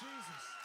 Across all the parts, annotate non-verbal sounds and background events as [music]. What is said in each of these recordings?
Jesus.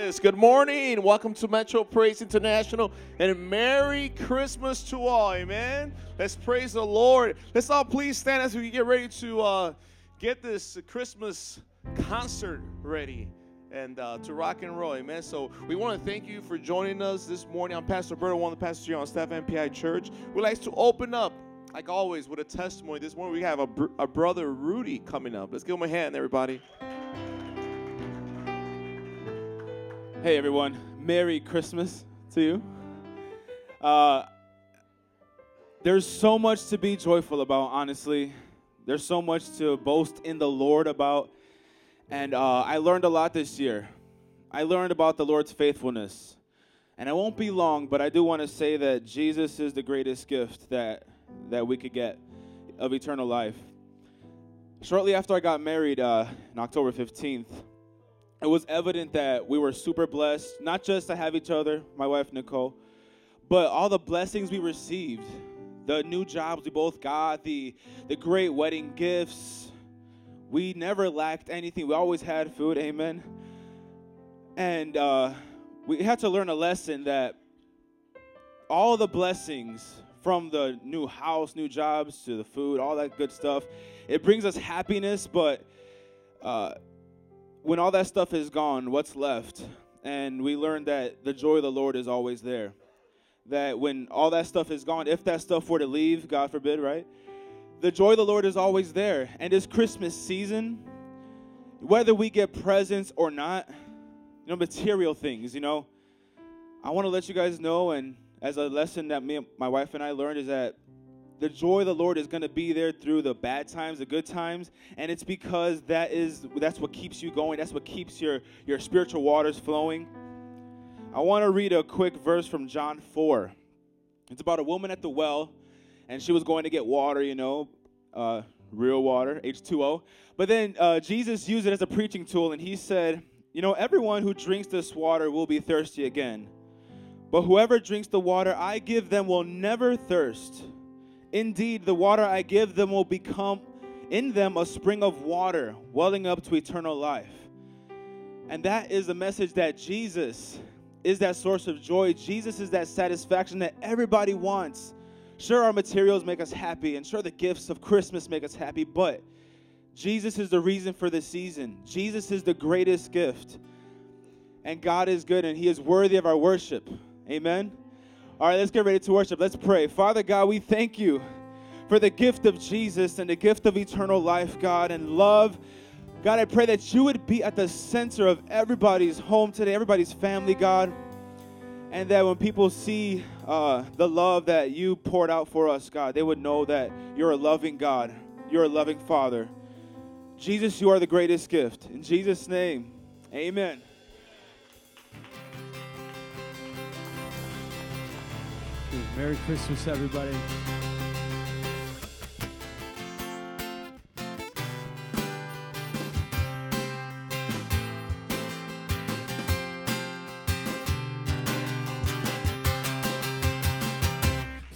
Yes, good morning. Welcome to Metro Praise International and Merry Christmas to all. Amen. Let's praise the Lord. Let's all please stand as we get ready to uh, get this Christmas concert ready and uh, to rock and roll. Amen. So we want to thank you for joining us this morning. I'm Pastor Berto, one of the pastors here on staff at MPI Church. We'd like to open up, like always, with a testimony. This morning we have a, br- a brother, Rudy, coming up. Let's give him a hand, everybody. Hey everyone, Merry Christmas to you. Uh, there's so much to be joyful about, honestly. There's so much to boast in the Lord about. And uh, I learned a lot this year. I learned about the Lord's faithfulness. And I won't be long, but I do want to say that Jesus is the greatest gift that, that we could get of eternal life. Shortly after I got married uh, on October 15th, it was evident that we were super blessed, not just to have each other, my wife Nicole, but all the blessings we received, the new jobs we both got, the the great wedding gifts. We never lacked anything. We always had food. Amen. And uh, we had to learn a lesson that all the blessings from the new house, new jobs to the food, all that good stuff, it brings us happiness, but uh, when all that stuff is gone, what's left? And we learned that the joy of the Lord is always there. That when all that stuff is gone, if that stuff were to leave, God forbid, right? The joy of the Lord is always there. And this Christmas season, whether we get presents or not, you know, material things, you know, I want to let you guys know, and as a lesson that me, my wife and I learned, is that the joy of the Lord is going to be there through the bad times, the good times, and it's because that is that's what keeps you going. That's what keeps your your spiritual waters flowing. I want to read a quick verse from John 4. It's about a woman at the well, and she was going to get water, you know, uh, real water, H2O. But then uh, Jesus used it as a preaching tool, and he said, You know, everyone who drinks this water will be thirsty again. But whoever drinks the water I give them will never thirst. Indeed, the water I give them will become in them a spring of water, welling up to eternal life. And that is the message that Jesus is that source of joy. Jesus is that satisfaction that everybody wants. Sure, our materials make us happy, and sure, the gifts of Christmas make us happy, but Jesus is the reason for the season. Jesus is the greatest gift. And God is good, and He is worthy of our worship. Amen. All right, let's get ready to worship. Let's pray. Father God, we thank you for the gift of Jesus and the gift of eternal life, God, and love. God, I pray that you would be at the center of everybody's home today, everybody's family, God. And that when people see uh, the love that you poured out for us, God, they would know that you're a loving God, you're a loving Father. Jesus, you are the greatest gift. In Jesus' name, amen. Merry Christmas, everybody.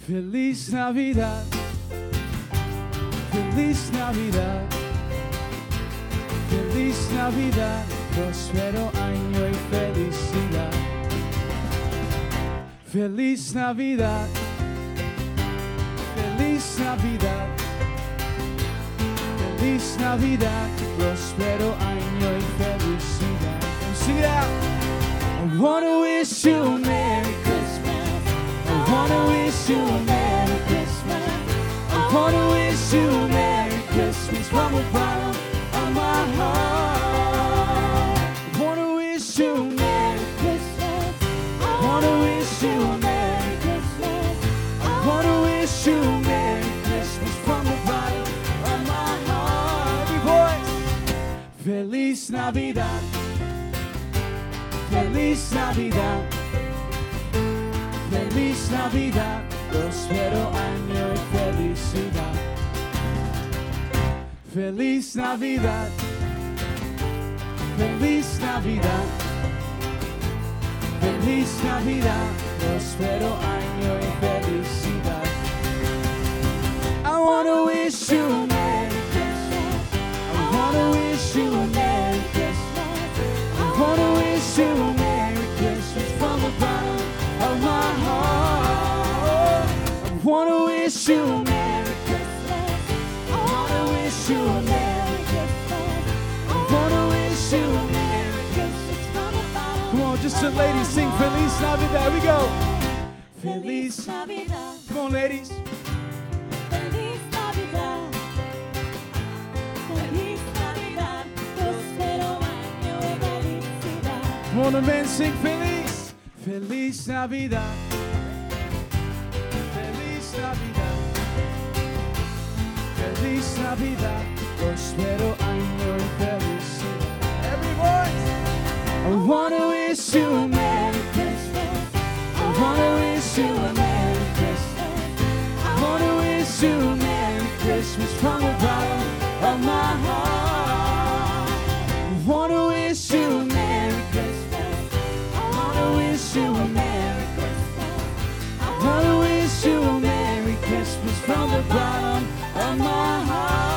Feliz Navidad. Feliz Navidad. Feliz Navidad. Próspero año y felicidad. Feliz Navidad. Feliz Navidad. Feliz Navidad. Próspero año y felicidad. Sing it out. I wanna wish you a Merry Christmas. I wanna wish you a Merry Christmas. I wanna wish you a Merry Christmas from the bottom of my heart. Feliz Navidad. Feliz Navidad. Feliz Navidad. Prospero año y felicidad. Feliz Navidad. Feliz Navidad. Feliz Navidad. Prospero año y felicidad. I wanna wish you a Merry Christmas. I wanna wish you a Merry Christmas. I wanna wish you a Merry Christmas from the bottom of my heart. I wanna wish you a Merry Christmas. I wanna wish you a Merry Christmas. I wanna wish you a Merry Christmas from the bottom. Come on, just the ladies sing Feliz Navidad. Here We go. Feliz. Navidad, Come on, ladies. Sing Feliz. Feliz Navidad. Feliz Navidad. Feliz Navidad. Prospero año y. Every voice. I wanna wish you a Merry Christmas. I wanna wish you a Merry Christmas. I wanna wish you a Merry Christmas from the bottom of my heart. I wanna wish you from the bottom of my heart.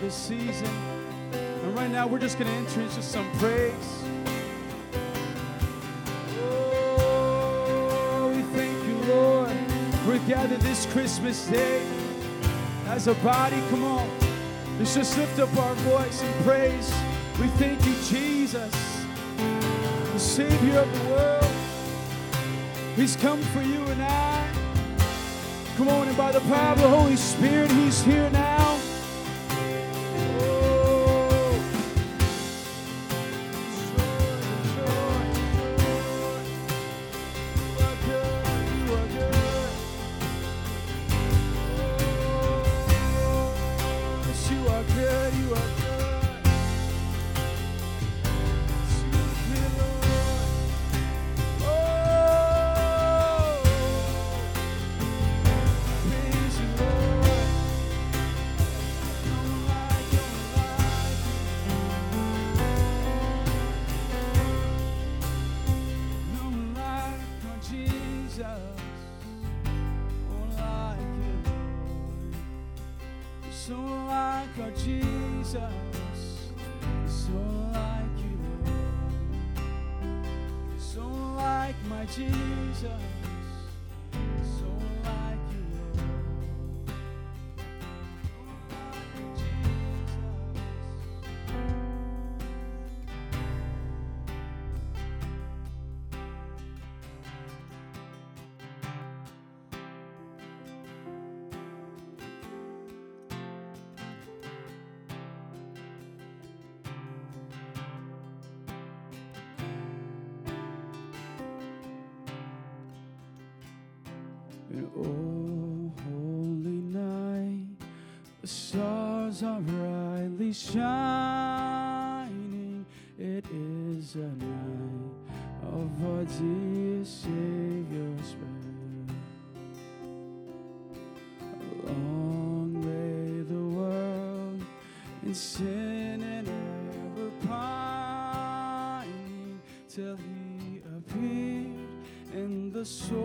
this season. And right now, we're just going to enter into some praise. Oh, we thank you, Lord. We're gathered this Christmas day as a body. Come on. Let's just lift up our voice in praise. We thank you, Jesus, the Savior of the world. He's come for you and I. Come on, and by the power of the Holy Spirit, He's here now. stars are brightly shining. It is a night of our dear Savior's birth. Long lay the world in sin and ever pining till He appeared in the soul.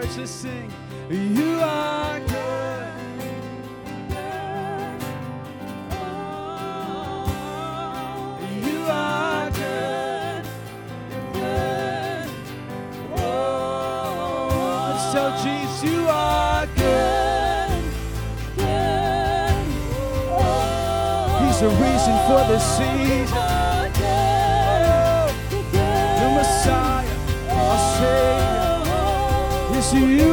church, let's sing. You are good. You are good. Jesus, you are good. He's the reason for the season. se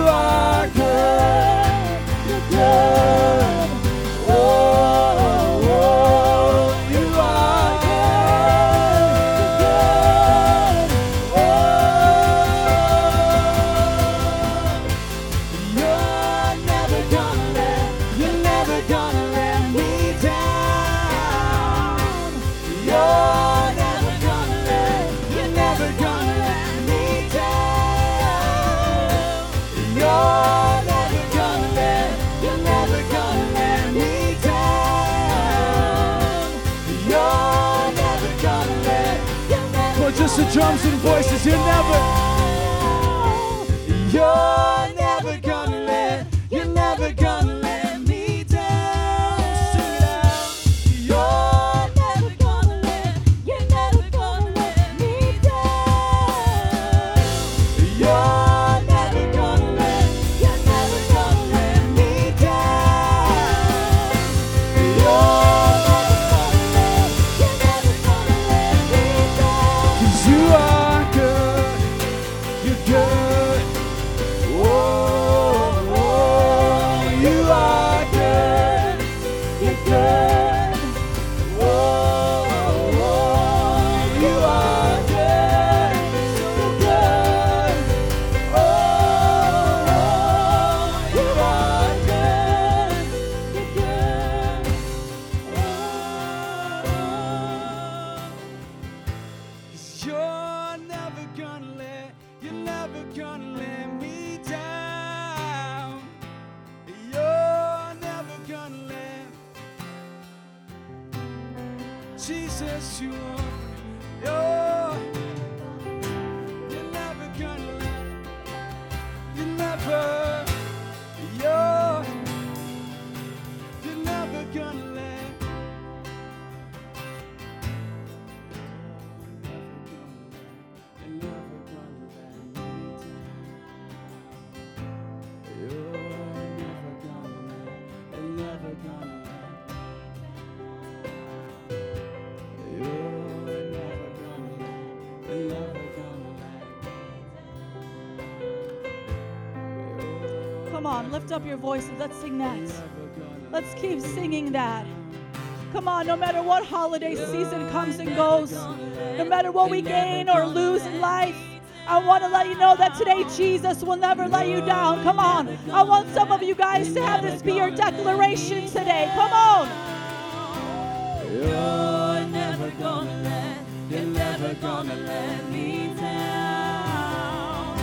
up your voices. Let's sing that. Let's keep singing that. Come on, no matter what holiday season comes and goes, no matter what we gain or lose in life, I want to let you know that today Jesus will never let you down. Come on. I want some of you guys to have this be your declaration today. Come on. You're never gonna let, you're never gonna let me down.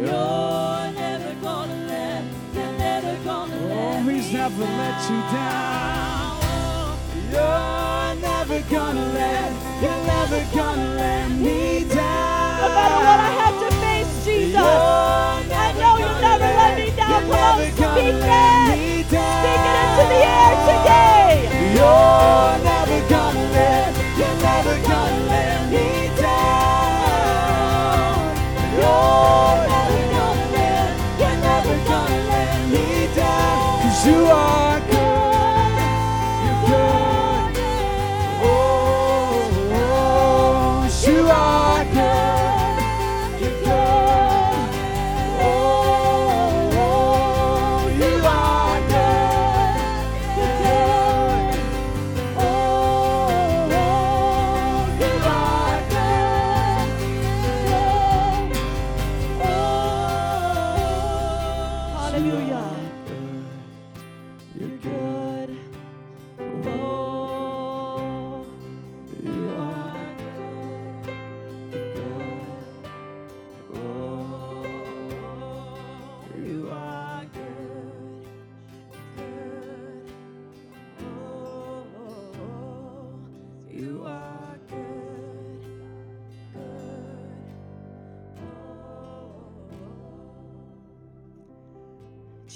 You're never let you down. You're never gonna let, you're never gonna let me down. No matter what I have to face, Jesus, I know you'll never let me down. Come on, speak it. Speak it into the air today. You're never gonna let, you're never gonna let are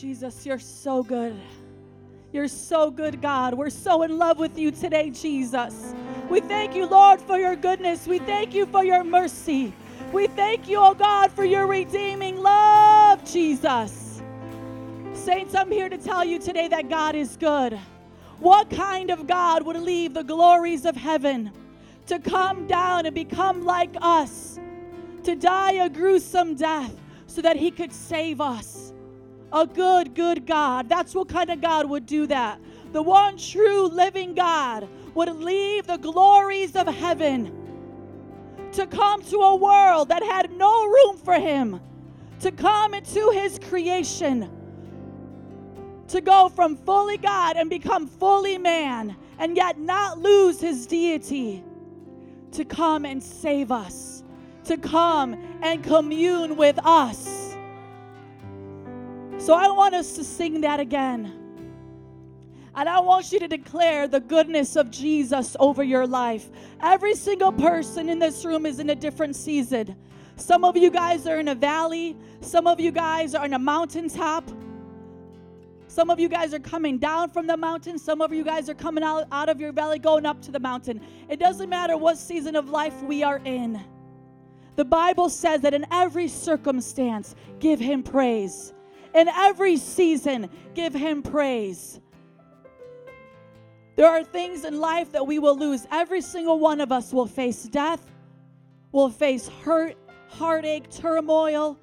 Jesus, you're so good. You're so good, God. We're so in love with you today, Jesus. We thank you, Lord, for your goodness. We thank you for your mercy. We thank you, oh God, for your redeeming love, Jesus. Saints, I'm here to tell you today that God is good. What kind of God would leave the glories of heaven to come down and become like us, to die a gruesome death so that he could save us? A good, good God. That's what kind of God would do that. The one true living God would leave the glories of heaven to come to a world that had no room for him, to come into his creation, to go from fully God and become fully man, and yet not lose his deity, to come and save us, to come and commune with us. So I want us to sing that again. And I want you to declare the goodness of Jesus over your life. Every single person in this room is in a different season. Some of you guys are in a valley, some of you guys are on a mountaintop. Some of you guys are coming down from the mountain. Some of you guys are coming out, out of your valley, going up to the mountain. It doesn't matter what season of life we are in. The Bible says that in every circumstance, give Him praise. In every season, give Him praise. There are things in life that we will lose. Every single one of us will face death, will face hurt, heartache, turmoil.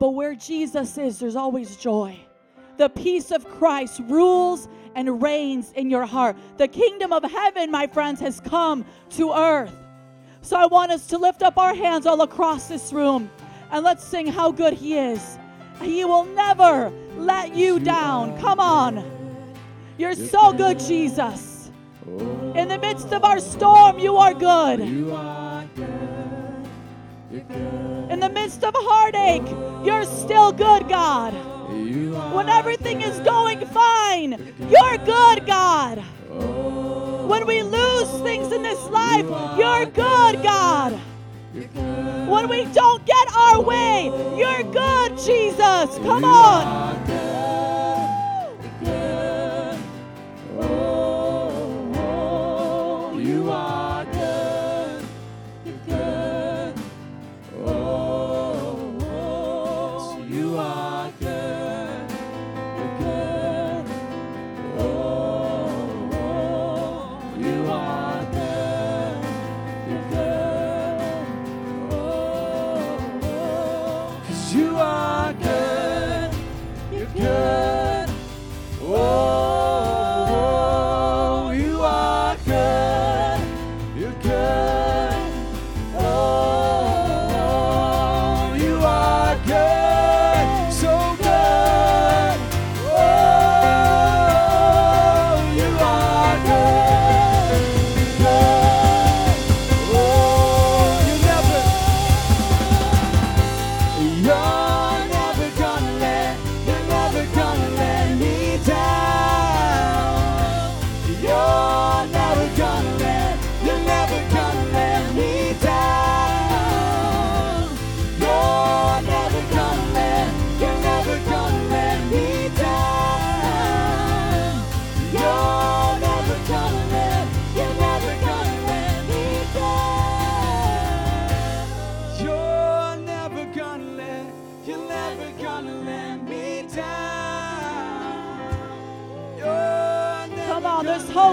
But where Jesus is, there's always joy. The peace of Christ rules and reigns in your heart. The kingdom of heaven, my friends, has come to earth. So I want us to lift up our hands all across this room and let's sing how good He is. He will never let you down. Come on. You're so good, Jesus. In the midst of our storm, you are good. In the midst of heartache, you're still good, God. When everything is going fine, you're good, God. When we lose things in this life, you're good, God. When we don't get our way, you're good, Jesus. Come on.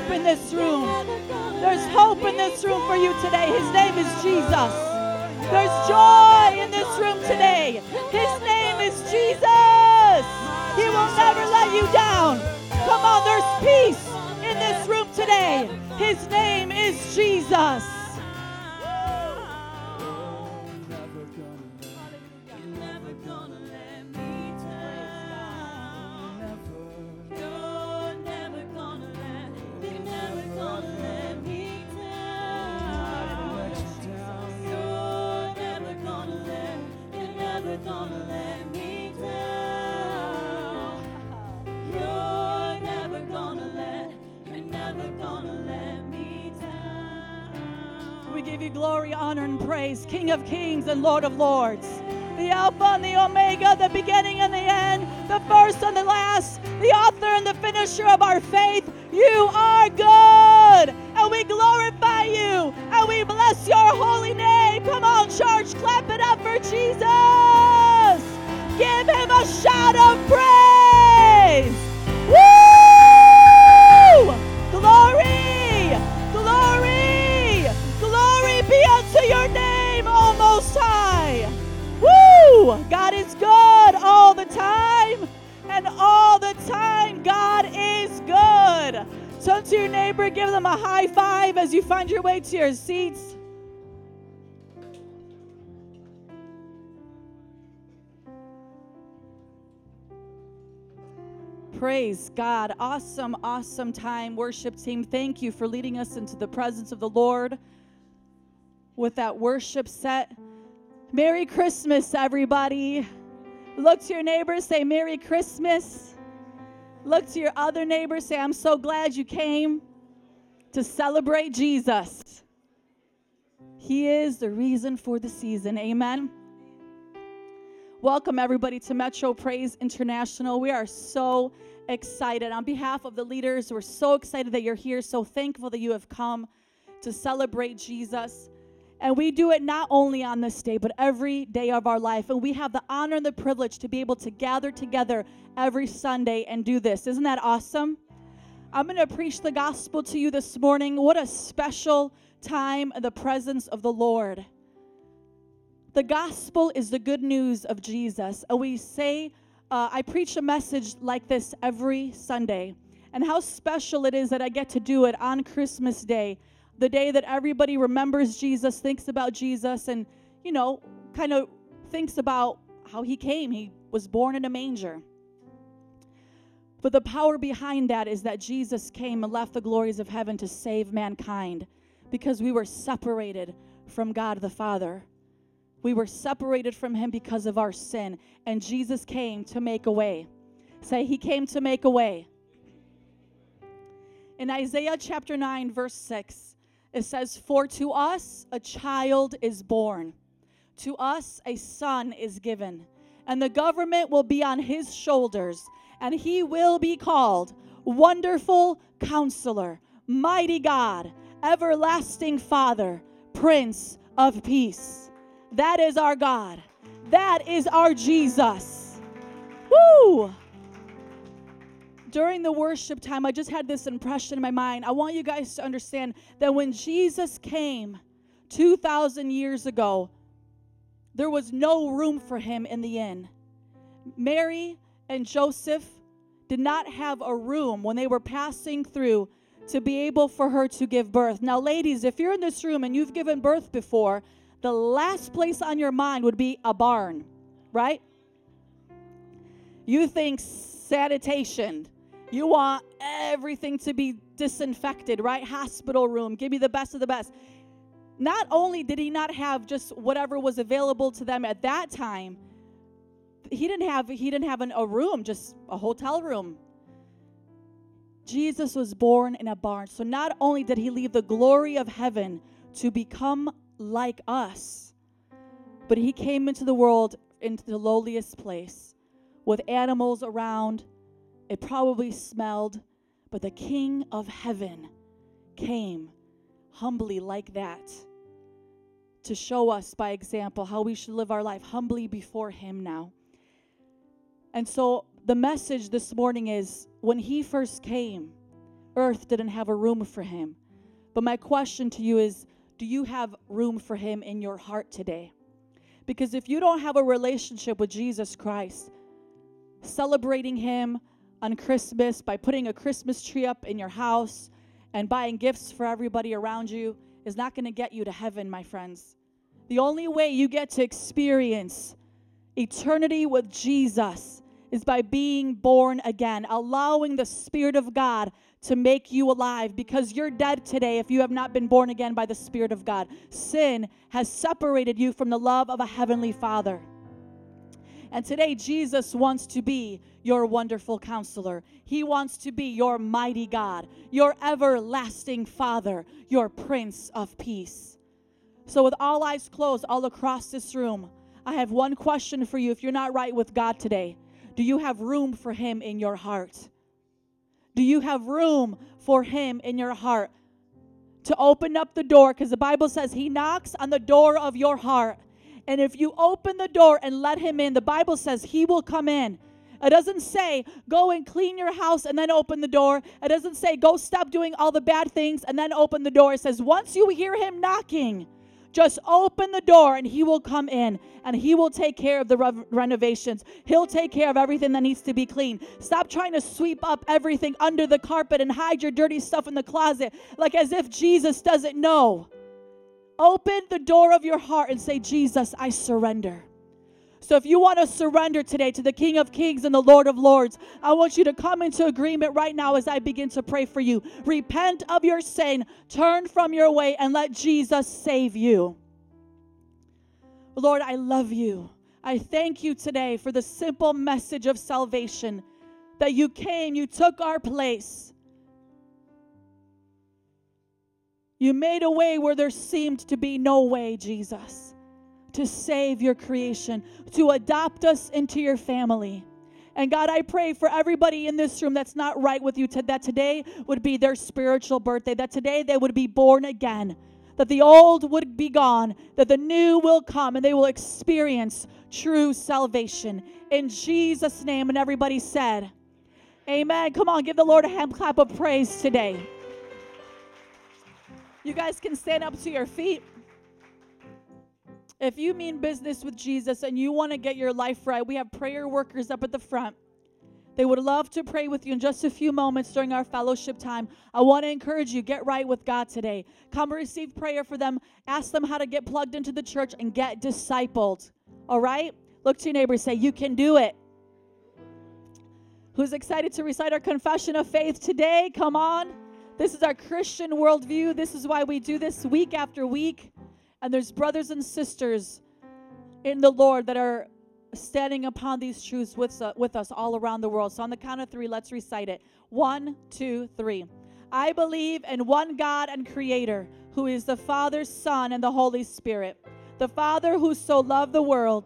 Hope in this room. There's hope in this room for you today. His name is Jesus. There's joy in this room today. His name is Jesus. He will never let you down. Come on, there's peace in this room today. His name is Jesus. King of kings and Lord of lords. The Alpha and the Omega, the beginning and the end, the first and the last, the author and the finisher of our faith. You are good, and we glorify you, and we bless your holy name. Come on, church, clap it up for Jesus. Give him a shout of praise. God is good all the time, and all the time, God is good. Turn to your neighbor, give them a high five as you find your way to your seats. Praise God. Awesome, awesome time, worship team. Thank you for leading us into the presence of the Lord with that worship set. Merry Christmas, everybody. Look to your neighbors, say Merry Christmas. Look to your other neighbors, say, I'm so glad you came to celebrate Jesus. He is the reason for the season. Amen. Welcome, everybody, to Metro Praise International. We are so excited. On behalf of the leaders, we're so excited that you're here, so thankful that you have come to celebrate Jesus. And we do it not only on this day, but every day of our life. And we have the honor and the privilege to be able to gather together every Sunday and do this. Isn't that awesome? I'm going to preach the gospel to you this morning. What a special time in the presence of the Lord. The gospel is the good news of Jesus. And we say, uh, I preach a message like this every Sunday. And how special it is that I get to do it on Christmas Day, the day that everybody remembers Jesus, thinks about Jesus, and, you know, kind of thinks about how he came. He was born in a manger. But the power behind that is that Jesus came and left the glories of heaven to save mankind because we were separated from God the Father. We were separated from him because of our sin, and Jesus came to make a way. Say, He came to make a way. In Isaiah chapter 9, verse 6, it says, For to us a child is born, to us a son is given, and the government will be on his shoulders, and he will be called Wonderful Counselor, Mighty God, Everlasting Father, Prince of Peace. That is our God. That is our Jesus. Woo! During the worship time, I just had this impression in my mind. I want you guys to understand that when Jesus came 2,000 years ago, there was no room for him in the inn. Mary and Joseph did not have a room when they were passing through to be able for her to give birth. Now, ladies, if you're in this room and you've given birth before, the last place on your mind would be a barn, right? You think sanitation. You want everything to be disinfected, right? Hospital room, give me the best of the best. Not only did he not have just whatever was available to them at that time, he didn't have he didn't have an, a room, just a hotel room. Jesus was born in a barn. So not only did he leave the glory of heaven to become like us, but he came into the world into the lowliest place with animals around. It probably smelled, but the King of heaven came humbly like that to show us by example how we should live our life humbly before him now. And so the message this morning is when he first came, earth didn't have a room for him. But my question to you is do you have room for him in your heart today? Because if you don't have a relationship with Jesus Christ, celebrating him on Christmas by putting a Christmas tree up in your house and buying gifts for everybody around you is not going to get you to heaven, my friends. The only way you get to experience eternity with Jesus is by being born again, allowing the Spirit of God to make you alive because you're dead today if you have not been born again by the Spirit of God. Sin has separated you from the love of a heavenly Father. And today, Jesus wants to be your wonderful counselor. He wants to be your mighty God, your everlasting Father, your Prince of Peace. So, with all eyes closed all across this room, I have one question for you if you're not right with God today. Do you have room for Him in your heart? Do you have room for Him in your heart to open up the door? Because the Bible says He knocks on the door of your heart. And if you open the door and let Him in, the Bible says He will come in. It doesn't say go and clean your house and then open the door. It doesn't say go stop doing all the bad things and then open the door. It says once you hear Him knocking, just open the door and he will come in and he will take care of the re- renovations. He'll take care of everything that needs to be cleaned. Stop trying to sweep up everything under the carpet and hide your dirty stuff in the closet like as if Jesus doesn't know. Open the door of your heart and say, Jesus, I surrender. So if you want to surrender today to the King of Kings and the Lord of Lords, I want you to come into agreement right now as I begin to pray for you. Repent of your sin, turn from your way, and let Jesus save you. Lord, I love you. I thank you today for the simple message of salvation that you came, you took our place. You made a way where there seemed to be no way, Jesus to save your creation, to adopt us into your family. And God, I pray for everybody in this room that's not right with you, that today would be their spiritual birthday, that today they would be born again, that the old would be gone, that the new will come, and they will experience true salvation. In Jesus' name. And everybody said, Amen. Come on, give the Lord a hand clap of praise today. You guys can stand up to your feet. If you mean business with Jesus and you want to get your life right, we have prayer workers up at the front. They would love to pray with you in just a few moments during our fellowship time. I want to encourage you get right with God today. Come receive prayer for them. Ask them how to get plugged into the church and get discipled. All right? Look to your neighbor say, "You can do it." Who's excited to recite our confession of faith today? Come on. This is our Christian worldview. This is why we do this week after week. And there's brothers and sisters in the Lord that are standing upon these truths with, uh, with us all around the world. So on the count of three, let's recite it. One, two, three. I believe in one God and Creator, who is the Father, Son, and the Holy Spirit. The Father who so loved the world,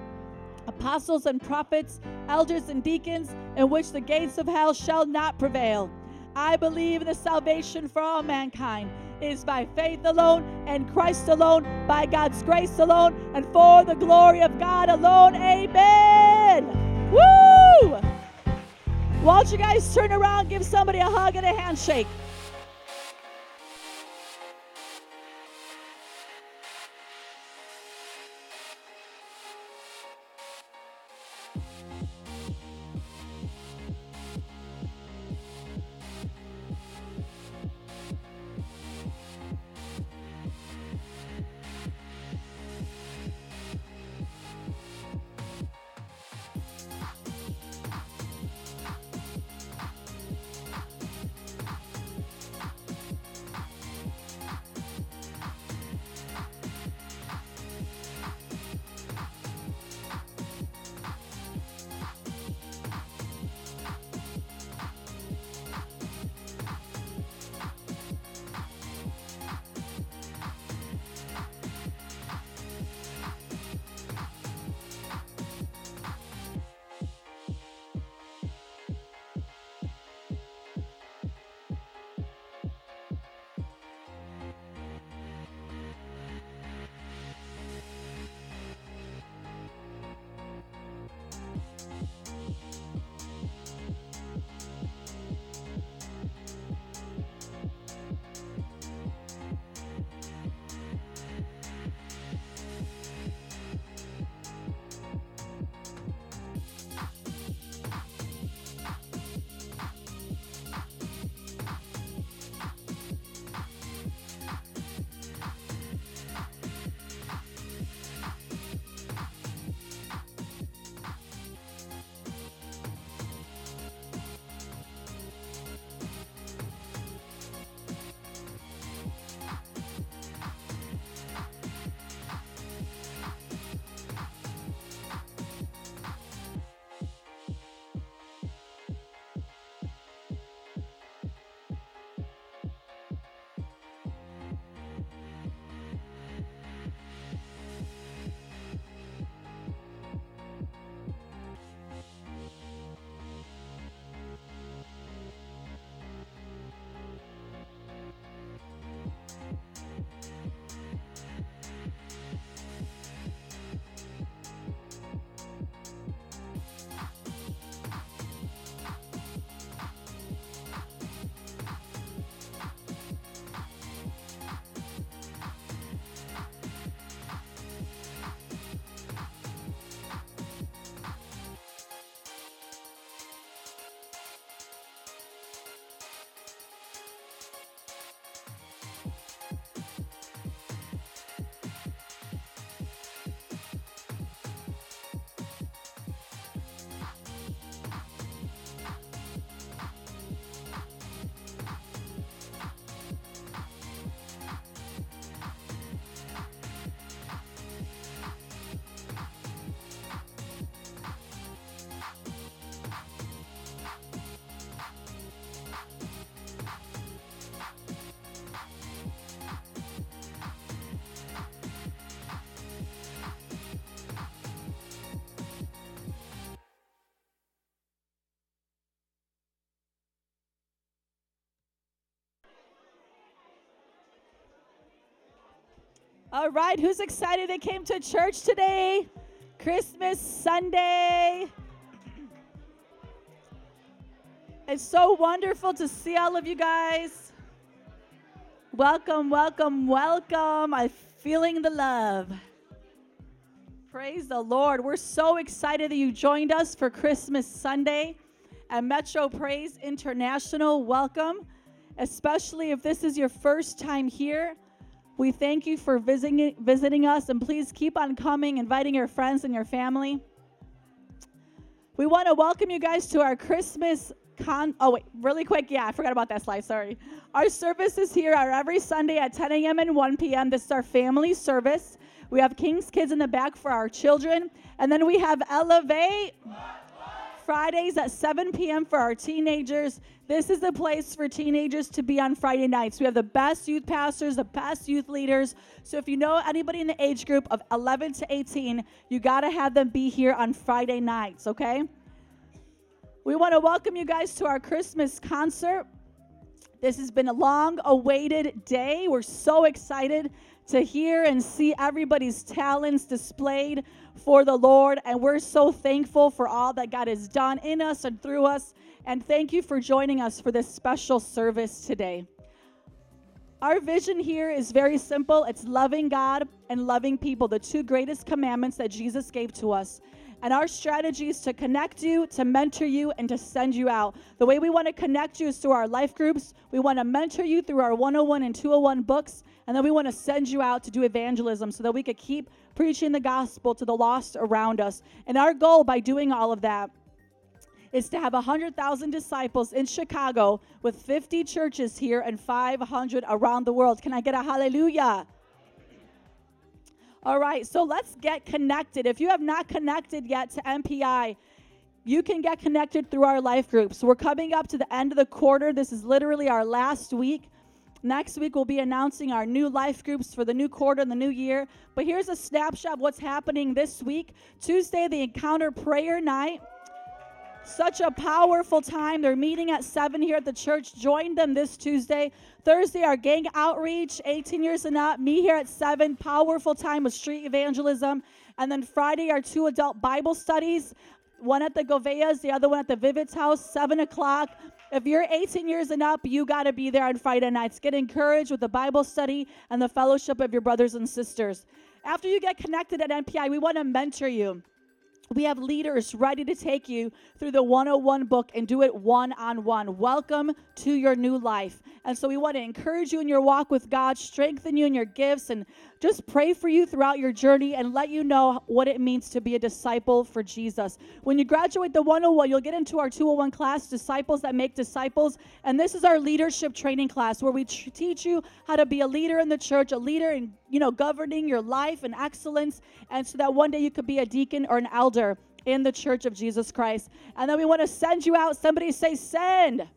apostles and prophets, elders and deacons, in which the gates of hell shall not prevail. I believe in the salvation for all mankind it is by faith alone and Christ alone, by God's grace alone, and for the glory of God alone. Amen. Woo! Why don't you guys turn around, give somebody a hug and a handshake? All right, who's excited they came to church today? Christmas Sunday. It's so wonderful to see all of you guys. Welcome, welcome, welcome. I'm feeling the love. Praise the Lord. We're so excited that you joined us for Christmas Sunday at Metro Praise International. Welcome. especially if this is your first time here. We thank you for visiting, visiting us, and please keep on coming, inviting your friends and your family. We want to welcome you guys to our Christmas con. Oh, wait, really quick. Yeah, I forgot about that slide. Sorry. Our services here are every Sunday at 10 a.m. and 1 p.m. This is our family service. We have King's Kids in the back for our children. And then we have Elevate Fridays at 7 p.m. for our teenagers. This is the place for teenagers to be on Friday nights. We have the best youth pastors, the best youth leaders. So if you know anybody in the age group of 11 to 18, you got to have them be here on Friday nights, okay? We want to welcome you guys to our Christmas concert. This has been a long awaited day. We're so excited to hear and see everybody's talents displayed for the Lord. And we're so thankful for all that God has done in us and through us. And thank you for joining us for this special service today. Our vision here is very simple it's loving God and loving people, the two greatest commandments that Jesus gave to us. And our strategy is to connect you, to mentor you, and to send you out. The way we want to connect you is through our life groups. We want to mentor you through our 101 and 201 books. And then we want to send you out to do evangelism so that we could keep preaching the gospel to the lost around us. And our goal by doing all of that is to have 100,000 disciples in Chicago with 50 churches here and 500 around the world. Can I get a hallelujah? All right, so let's get connected. If you have not connected yet to MPI, you can get connected through our life groups. We're coming up to the end of the quarter. This is literally our last week. Next week, we'll be announcing our new life groups for the new quarter and the new year. But here's a snapshot of what's happening this week Tuesday, the Encounter Prayer Night. Such a powerful time. They're meeting at 7 here at the church. Join them this Tuesday. Thursday, our gang outreach, 18 years and up. Me here at 7. Powerful time with street evangelism. And then Friday, our two adult Bible studies. One at the Goveas, the other one at the Vivid's house, 7 o'clock. If you're 18 years and up, you got to be there on Friday nights. Get encouraged with the Bible study and the fellowship of your brothers and sisters. After you get connected at MPI, we want to mentor you. We have leaders ready to take you through the 101 book and do it one on one. Welcome to your new life. And so we want to encourage you in your walk with God, strengthen you in your gifts, and just pray for you throughout your journey and let you know what it means to be a disciple for Jesus. When you graduate the 101, you'll get into our 201 class, Disciples That Make Disciples. And this is our leadership training class where we teach you how to be a leader in the church, a leader in, you know, governing your life and excellence, and so that one day you could be a deacon or an elder in the church of Jesus Christ. And then we want to send you out. Somebody say, send.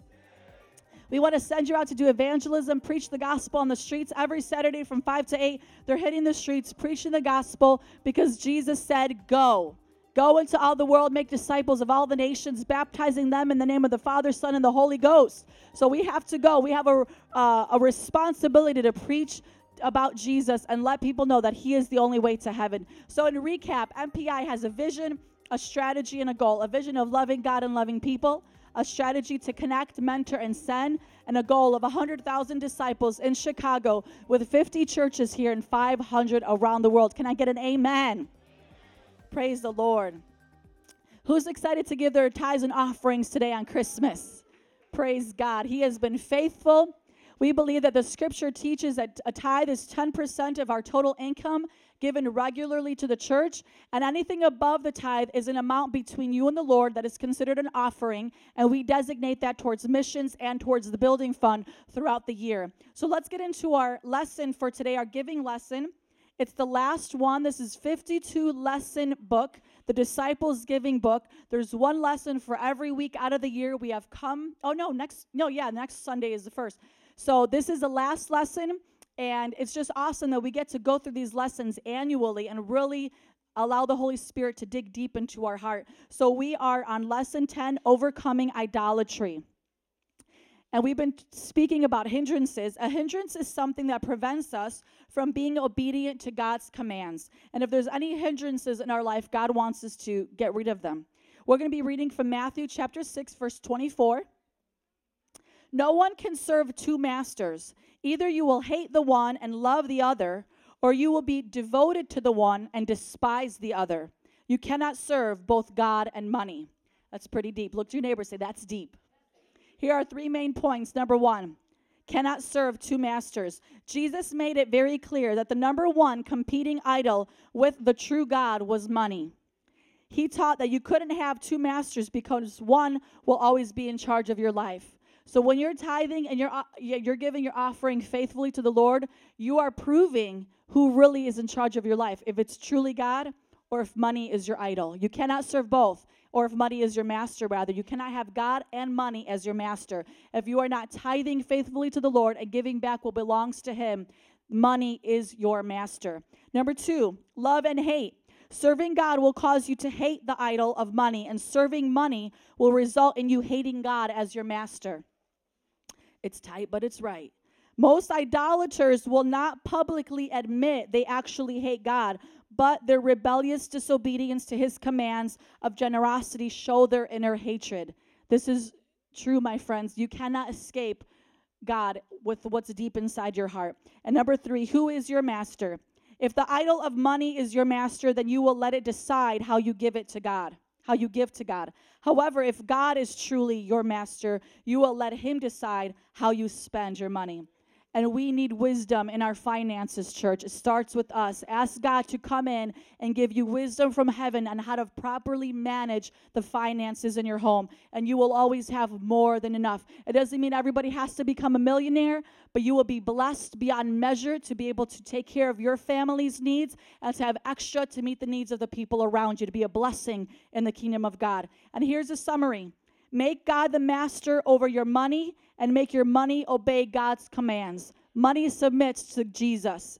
We want to send you out to do evangelism, preach the gospel on the streets every Saturday from 5 to 8. They're hitting the streets, preaching the gospel because Jesus said, Go. Go into all the world, make disciples of all the nations, baptizing them in the name of the Father, Son, and the Holy Ghost. So we have to go. We have a, uh, a responsibility to preach about Jesus and let people know that He is the only way to heaven. So, in recap, MPI has a vision, a strategy, and a goal a vision of loving God and loving people, a strategy to connect, mentor, and send, and a goal of 100,000 disciples in Chicago with 50 churches here and 500 around the world. Can I get an amen? Praise the Lord. Who's excited to give their tithes and offerings today on Christmas? Praise God. He has been faithful. We believe that the scripture teaches that a tithe is 10% of our total income given regularly to the church, and anything above the tithe is an amount between you and the Lord that is considered an offering, and we designate that towards missions and towards the building fund throughout the year. So let's get into our lesson for today, our giving lesson. It's the last one. This is 52 lesson book, the disciples giving book. There's one lesson for every week out of the year. We have come. Oh no, next no, yeah, next Sunday is the first. So this is the last lesson and it's just awesome that we get to go through these lessons annually and really allow the Holy Spirit to dig deep into our heart. So we are on lesson 10, overcoming idolatry. And we've been speaking about hindrances. A hindrance is something that prevents us from being obedient to God's commands. And if there's any hindrances in our life, God wants us to get rid of them. We're going to be reading from Matthew chapter 6, verse 24. No one can serve two masters. Either you will hate the one and love the other, or you will be devoted to the one and despise the other. You cannot serve both God and money. That's pretty deep. Look to your neighbor say, That's deep. Here are three main points. Number one, cannot serve two masters. Jesus made it very clear that the number one competing idol with the true God was money. He taught that you couldn't have two masters because one will always be in charge of your life. So when you're tithing and you're you're giving your offering faithfully to the Lord, you are proving who really is in charge of your life. If it's truly God or if money is your idol. You cannot serve both or if money is your master, rather. You cannot have God and money as your master. If you are not tithing faithfully to the Lord and giving back what belongs to Him, money is your master. Number two, love and hate. Serving God will cause you to hate the idol of money, and serving money will result in you hating God as your master. It's tight, but it's right. Most idolaters will not publicly admit they actually hate God, but their rebellious disobedience to his commands of generosity show their inner hatred. This is true, my friends. You cannot escape God with what's deep inside your heart. And number three, who is your master? If the idol of money is your master, then you will let it decide how you give it to God, how you give to God. However, if God is truly your master, you will let him decide how you spend your money. And we need wisdom in our finances, church. It starts with us. Ask God to come in and give you wisdom from heaven on how to properly manage the finances in your home. And you will always have more than enough. It doesn't mean everybody has to become a millionaire, but you will be blessed beyond measure to be able to take care of your family's needs and to have extra to meet the needs of the people around you, to be a blessing in the kingdom of God. And here's a summary Make God the master over your money and make your money obey God's commands. Money submits to Jesus,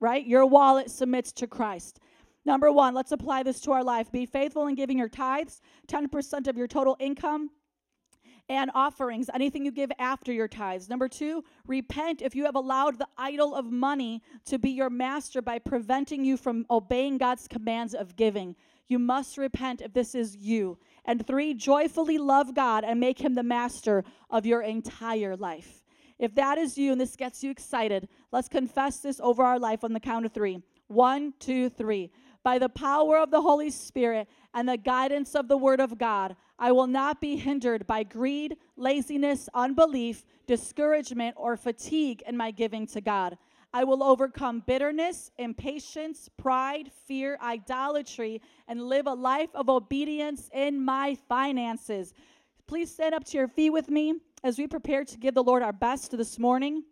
right? Your wallet submits to Christ. Number one, let's apply this to our life. Be faithful in giving your tithes, 10% of your total income and offerings, anything you give after your tithes. Number two, repent if you have allowed the idol of money to be your master by preventing you from obeying God's commands of giving. You must repent if this is you. And three, joyfully love God and make him the master of your entire life. If that is you and this gets you excited, let's confess this over our life on the count of three. One, two, three. By the power of the Holy Spirit and the guidance of the Word of God, I will not be hindered by greed, laziness, unbelief, discouragement, or fatigue in my giving to God. I will overcome bitterness, impatience, pride, fear, idolatry, and live a life of obedience in my finances. Please stand up to your feet with me as we prepare to give the Lord our best this morning.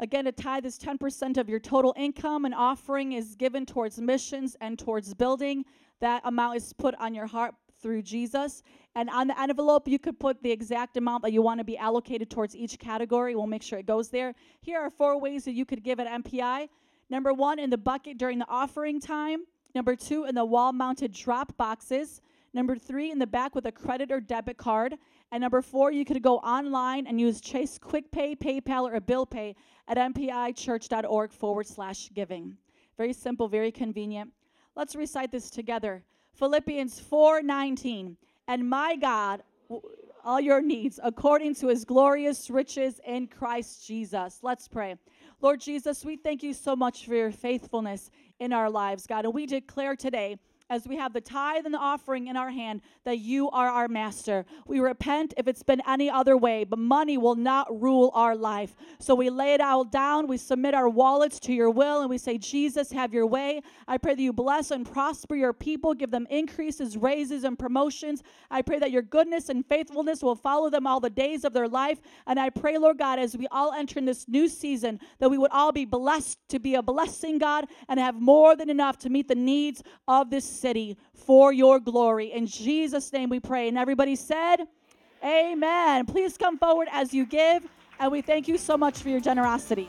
Again, a tithe is 10% of your total income. An offering is given towards missions and towards building. That amount is put on your heart through Jesus. And on the envelope, you could put the exact amount that you want to be allocated towards each category. We'll make sure it goes there. Here are four ways that you could give at MPI. Number one, in the bucket during the offering time. Number two, in the wall mounted drop boxes. Number three, in the back with a credit or debit card. And number four, you could go online and use Chase Quick Pay, PayPal, or a Bill Pay at mpichurch.org forward slash giving. Very simple, very convenient. Let's recite this together. Philippians 4:19. And my God all your needs according to his glorious riches in Christ Jesus. Let's pray. Lord Jesus, we thank you so much for your faithfulness in our lives, God. And we declare today as we have the tithe and the offering in our hand that you are our master. We repent if it's been any other way, but money will not rule our life. So we lay it all down, we submit our wallets to your will, and we say, Jesus, have your way. I pray that you bless and prosper your people, give them increases, raises, and promotions. I pray that your goodness and faithfulness will follow them all the days of their life. And I pray, Lord God, as we all enter in this new season, that we would all be blessed to be a blessing, God, and have more than enough to meet the needs of this city for your glory. In Jesus' name we pray. And everybody said, Amen. Please come forward as you give, and we thank you so much for your generosity.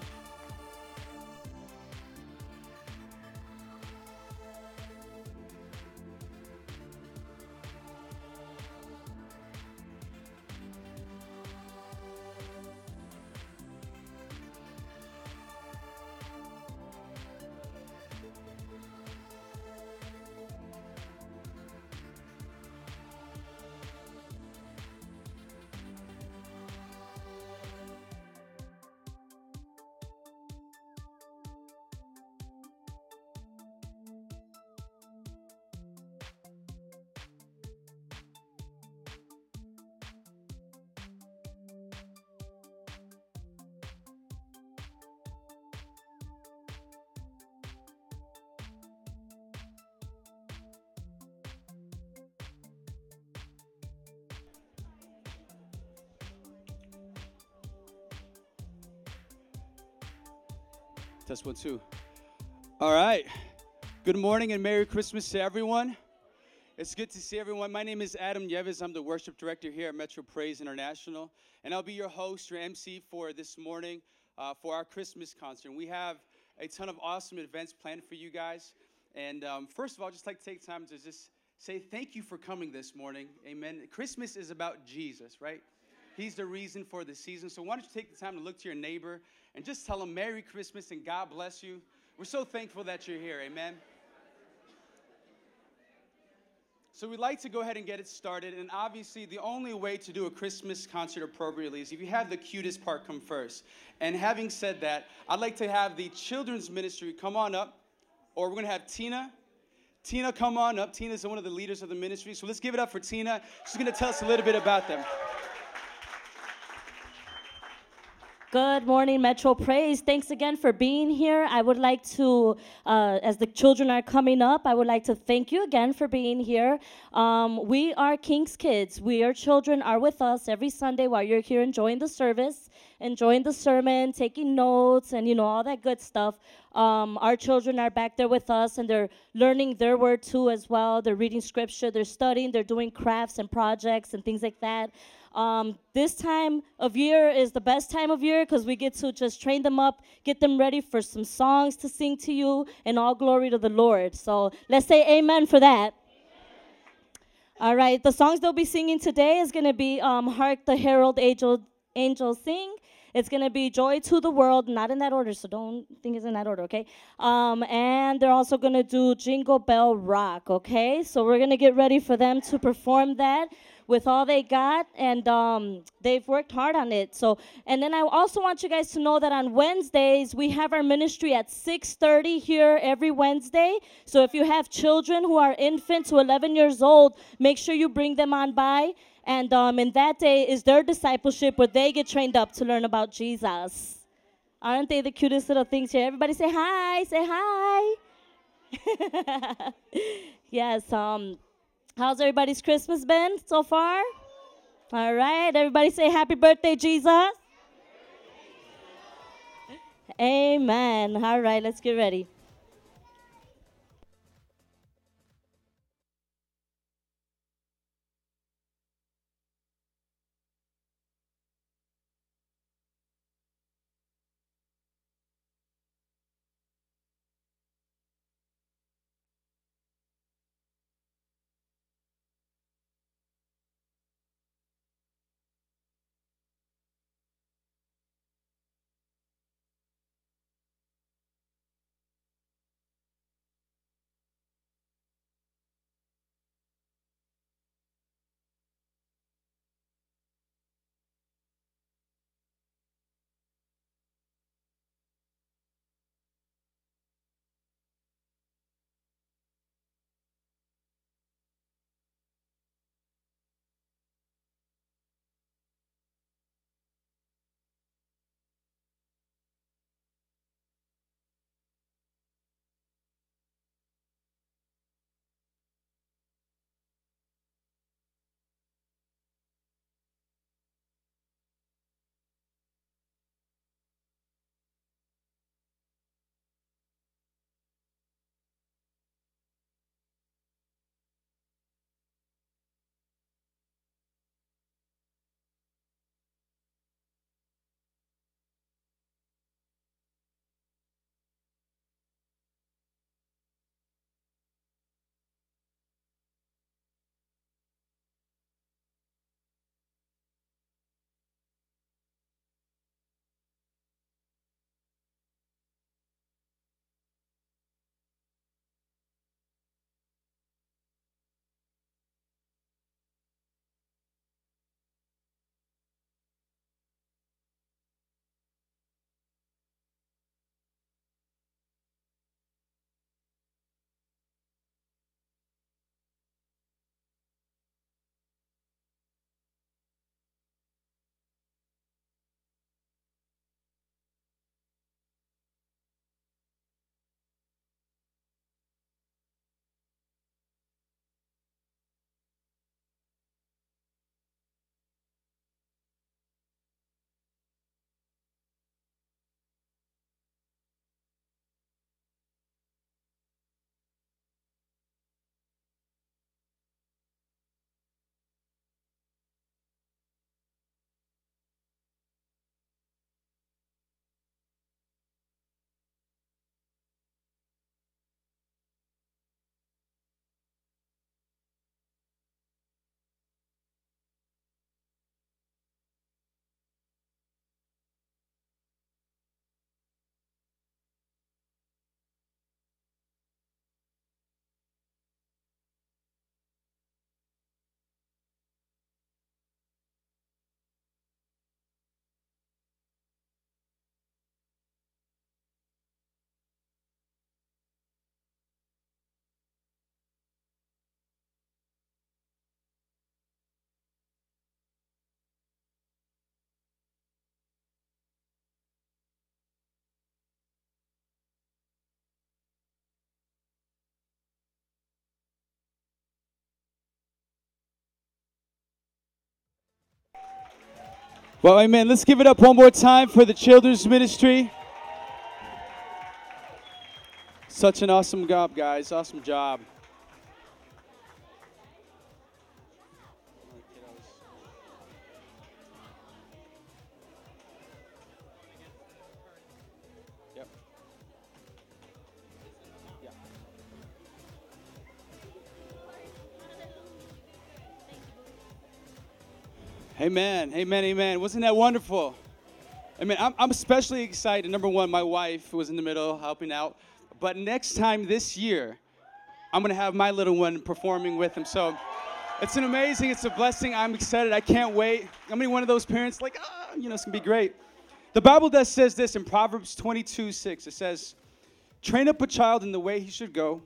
One, too. All right. Good morning and Merry Christmas to everyone. It's good to see everyone. My name is Adam Yevis. I'm the worship director here at Metro Praise International, and I'll be your host, your MC for this morning uh, for our Christmas concert. We have a ton of awesome events planned for you guys. And um, first of all, I'd just like to take time to just say thank you for coming this morning. Amen. Christmas is about Jesus, right? He's the reason for the season. So why don't you take the time to look to your neighbor and just tell them Merry Christmas and God bless you. We're so thankful that you're here. Amen. So we'd like to go ahead and get it started. And obviously, the only way to do a Christmas concert appropriately is if you have the cutest part come first. And having said that, I'd like to have the children's ministry come on up, or we're going to have Tina. Tina, come on up. Tina's one of the leaders of the ministry. So let's give it up for Tina. She's going to tell us a little bit about them. Good morning, Metro Praise. Thanks again for being here. I would like to, uh, as the children are coming up, I would like to thank you again for being here. Um, we are King's Kids. We, our children, are with us every Sunday while you're here enjoying the service, enjoying the sermon, taking notes, and you know all that good stuff. Um, our children are back there with us, and they're learning their word too as well. They're reading scripture, they're studying, they're doing crafts and projects and things like that. Um, this time of year is the best time of year because we get to just train them up, get them ready for some songs to sing to you, and all glory to the Lord. So let's say amen for that. All right, the songs they'll be singing today is going to be um, Hark the Herald Angel, Angel Sing. It's going to be Joy to the World, not in that order, so don't think it's in that order, okay? Um, and they're also going to do Jingle Bell Rock, okay? So we're going to get ready for them to perform that with all they got, and um, they've worked hard on it. So, and then I also want you guys to know that on Wednesdays we have our ministry at 6:30 here every Wednesday. So if you have children who are infants to 11 years old, make sure you bring them on by. And um, in that day is their discipleship where they get trained up to learn about Jesus. Aren't they the cutest little things here? Everybody say hi, say hi. [laughs] yes, um, How's everybody's Christmas been so far? All right, everybody say happy birthday, Jesus. Amen. All right, let's get ready. Well, amen. Let's give it up one more time for the children's ministry. Such an awesome job, guys. Awesome job. Amen. Amen. Amen. Wasn't that wonderful? Amen. I'm, I'm especially excited. Number one, my wife was in the middle helping out. But next time this year, I'm going to have my little one performing with him. So it's an amazing, it's a blessing. I'm excited. I can't wait. I'm going to be one of those parents like, ah, you know, it's going to be great. The Bible does says this in Proverbs 22 6. It says, Train up a child in the way he should go,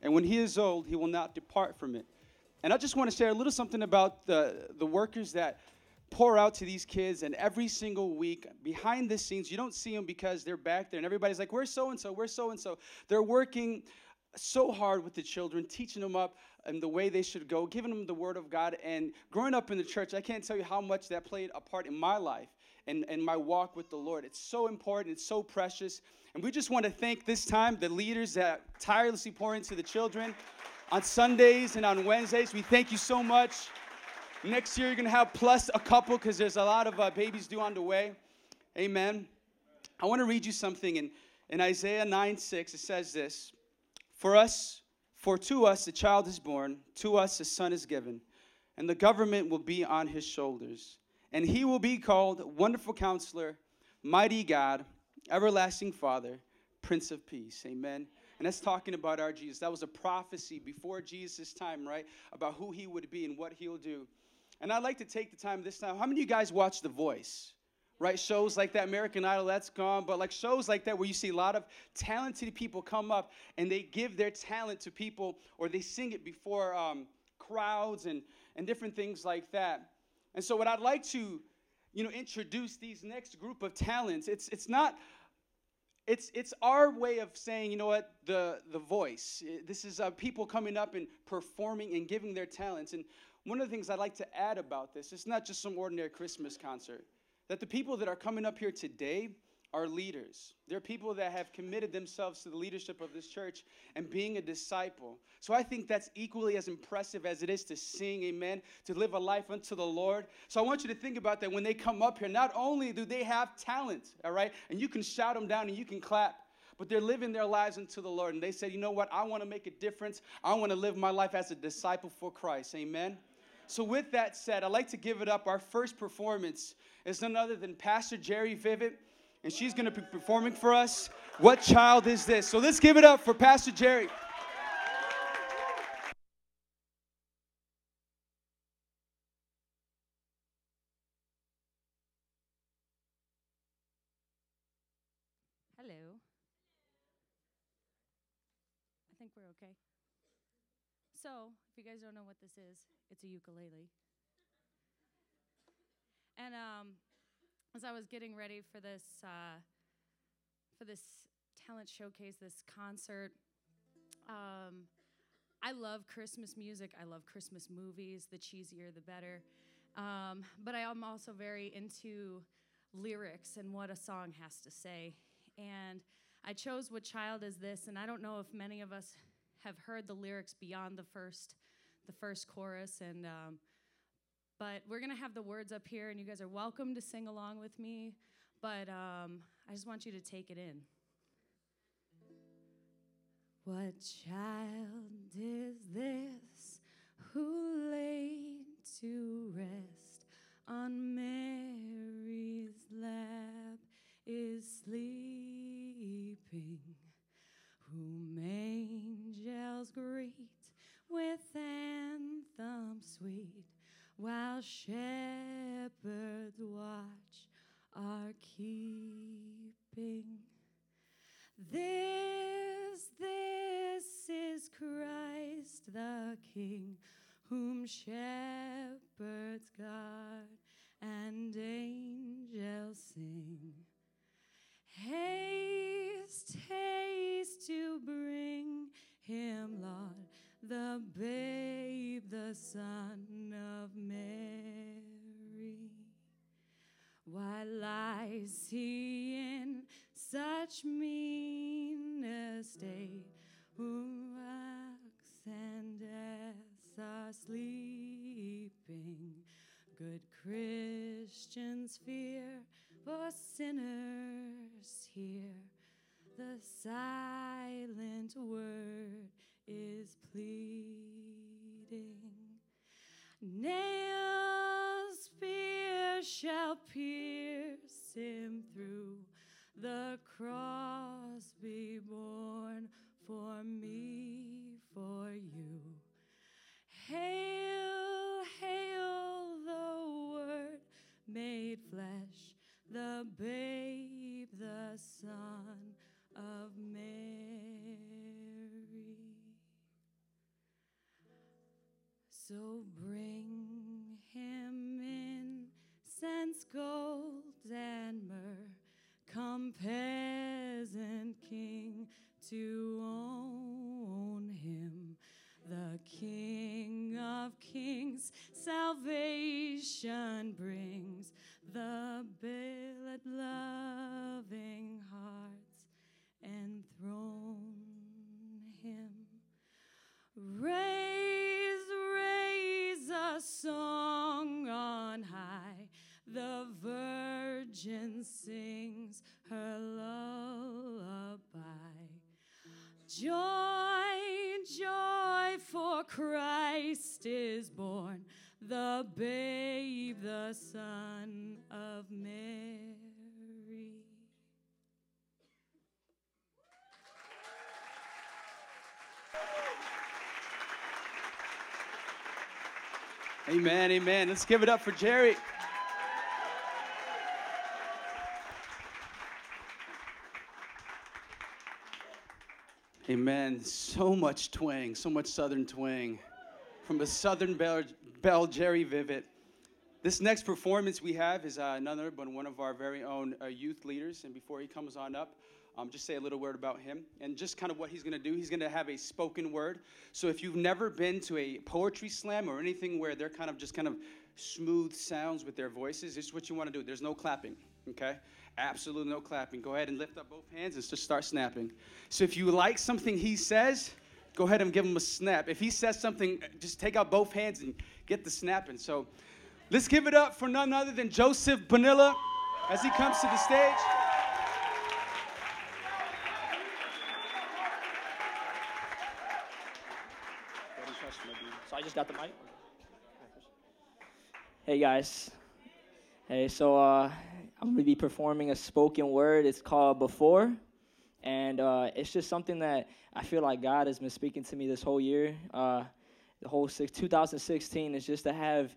and when he is old, he will not depart from it. And I just want to share a little something about the, the workers that pour out to these kids, and every single week, behind the scenes, you don't see them because they're back there, and everybody's like, Where's so and so? Where's so and so? They're working so hard with the children, teaching them up in the way they should go, giving them the word of God. And growing up in the church, I can't tell you how much that played a part in my life and, and my walk with the Lord. It's so important, it's so precious. And we just want to thank this time the leaders that tirelessly pour into the children on Sundays and on Wednesdays. We thank you so much. Next year, you're going to have plus a couple because there's a lot of uh, babies due on the way. Amen. I want to read you something in, in Isaiah 9 6. It says this For us, for to us a child is born, to us a son is given, and the government will be on his shoulders. And he will be called Wonderful Counselor, Mighty God, Everlasting Father, Prince of Peace. Amen. And that's talking about our Jesus. That was a prophecy before Jesus' time, right? About who he would be and what he'll do. And I'd like to take the time this time. How many of you guys watch The Voice? Right? Shows like that, American Idol, that's gone. But like shows like that where you see a lot of talented people come up and they give their talent to people or they sing it before um, crowds and, and different things like that. And so what I'd like to, you know, introduce these next group of talents, it's it's not it's it's our way of saying you know what the the voice this is uh, people coming up and performing and giving their talents. And one of the things i'd like to add about this it's not just some ordinary christmas concert that the people that are coming up here today are leaders. They're people that have committed themselves to the leadership of this church and being a disciple. So I think that's equally as impressive as it is to sing, amen, to live a life unto the Lord. So I want you to think about that when they come up here. Not only do they have talent, all right, and you can shout them down and you can clap, but they're living their lives unto the Lord. And they said, you know what, I want to make a difference. I want to live my life as a disciple for Christ, amen. So, with that said, I'd like to give it up. Our first performance is none other than Pastor Jerry Vivett and she's going to be performing for us. What child is this? So let's give it up for Pastor Jerry. Hello. I think we're okay. So, if you guys don't know what this is, it's a ukulele. And um, as I was getting ready for this uh, for this talent showcase, this concert, um, I love Christmas music. I love Christmas movies. The cheesier, the better. Um, but I am also very into lyrics and what a song has to say. And I chose "What Child Is This," and I don't know if many of us have heard the lyrics beyond the first the first chorus and. Um, but we're going to have the words up here, and you guys are welcome to sing along with me. But um, I just want you to take it in. What child is this who laid to rest on Mary's lap is sleeping? Whom angels greet with anthems sweet? While shepherds watch are keeping. This, this is Christ the King, whom shepherds guard and angels sing. Haste, haste to bring him, Lord the babe, the Son of Mary. Why lies he in such mean estate? Who acts and deaths are sleeping? Good Christians fear for sinners here the silent word is pleading. Nails spear shall pierce him through. The cross be borne for me, for you. Hail, hail the Word made flesh, the babe, the Son of Mary. So bring him incense, gold, and myrrh. Come, peasant king, to own him. The King of kings, salvation brings. The babe, the Son of Mary. Amen, amen. Let's give it up for Jerry. Amen. So much twang, so much southern twang from a southern belle Jerry Vivet. This next performance we have is uh, but one of our very own uh, youth leaders. And before he comes on up, um, just say a little word about him and just kind of what he's going to do. He's going to have a spoken word. So if you've never been to a poetry slam or anything where they're kind of just kind of smooth sounds with their voices, this is what you want to do. There's no clapping, okay? Absolutely no clapping. Go ahead and lift up both hands and just start snapping. So if you like something he says, go ahead and give him a snap. If he says something, just take out both hands and get the snapping. So let's give it up for none other than Joseph Bonilla as he comes to the stage. So I just got the mic. Hey guys. Hey, so uh, I'm gonna be performing a spoken word. It's called Before, and uh, it's just something that I feel like God has been speaking to me this whole year. Uh, the whole six, 2016 is just to have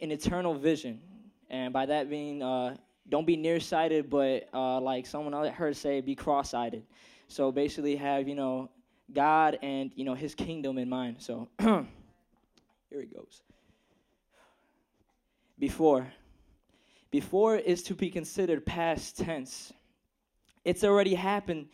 an eternal vision, and by that being, uh, don't be nearsighted, but uh, like someone I heard say, be cross-sighted. So basically, have you know God and you know His kingdom in mind. So [clears throat] here it goes. Before. Before is to be considered past tense. It's already happened,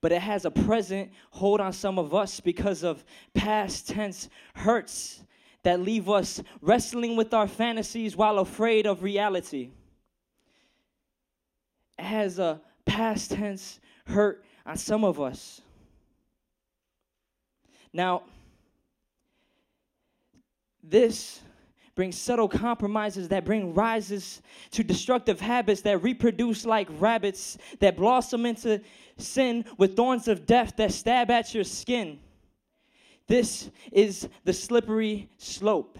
but it has a present hold on some of us because of past tense hurts that leave us wrestling with our fantasies while afraid of reality. It has a past tense hurt on some of us. Now, this brings subtle compromises that bring rises to destructive habits that reproduce like rabbits, that blossom into sin with thorns of death that stab at your skin. This is the slippery slope.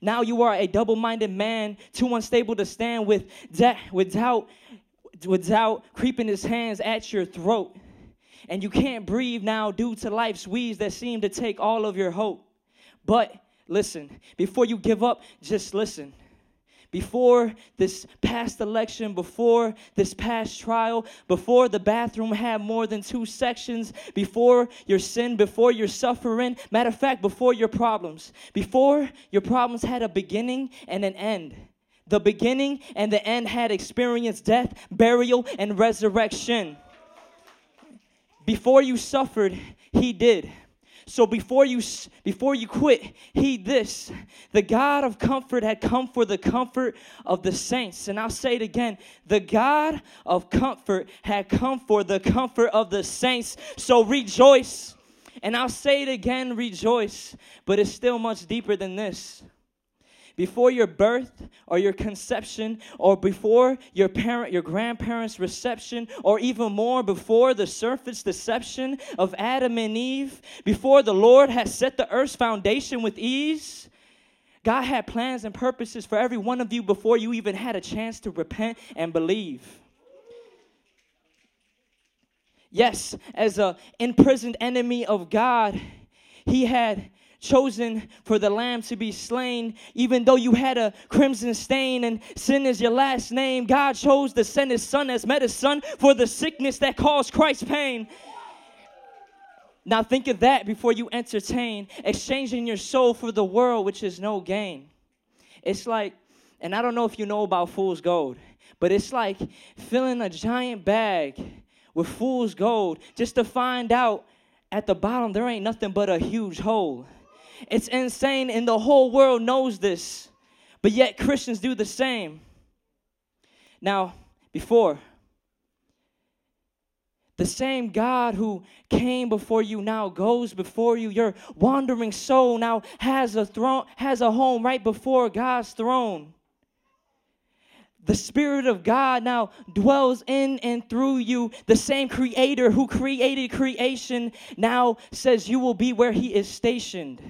Now you are a double minded man, too unstable to stand with de- without, without creeping his hands at your throat. And you can't breathe now due to life's weeds that seem to take all of your hope. But listen, before you give up, just listen. Before this past election, before this past trial, before the bathroom had more than two sections, before your sin, before your suffering, matter of fact, before your problems, before your problems had a beginning and an end. The beginning and the end had experienced death, burial, and resurrection. Before you suffered, He did. So before you before you quit, heed this. The God of comfort had come for the comfort of the saints. And I'll say it again. The God of comfort had come for the comfort of the saints. So rejoice. And I'll say it again, rejoice. But it's still much deeper than this before your birth or your conception or before your parent your grandparents reception or even more before the surface deception of adam and eve before the lord had set the earth's foundation with ease god had plans and purposes for every one of you before you even had a chance to repent and believe. Yes as a imprisoned enemy of god he had chosen for the lamb to be slain. Even though you had a crimson stain and sin is your last name god chose to send his son as medicine for the sickness that caused christ's pain. Now think of that before you entertain exchanging your soul for the world which is no gain. It's like and i don't know if you know about fool's gold but it's like filling a giant bag with fool's gold just to find out at the bottom there ain't nothing but a huge hole it's insane, and the whole world knows this. But yet, Christians do the same. Now, before, the same God who came before you now goes before you. Your wandering soul now has a throne, has a home right before God's throne. The Spirit of God now dwells in and through you. The same Creator who created creation now says you will be where He is stationed.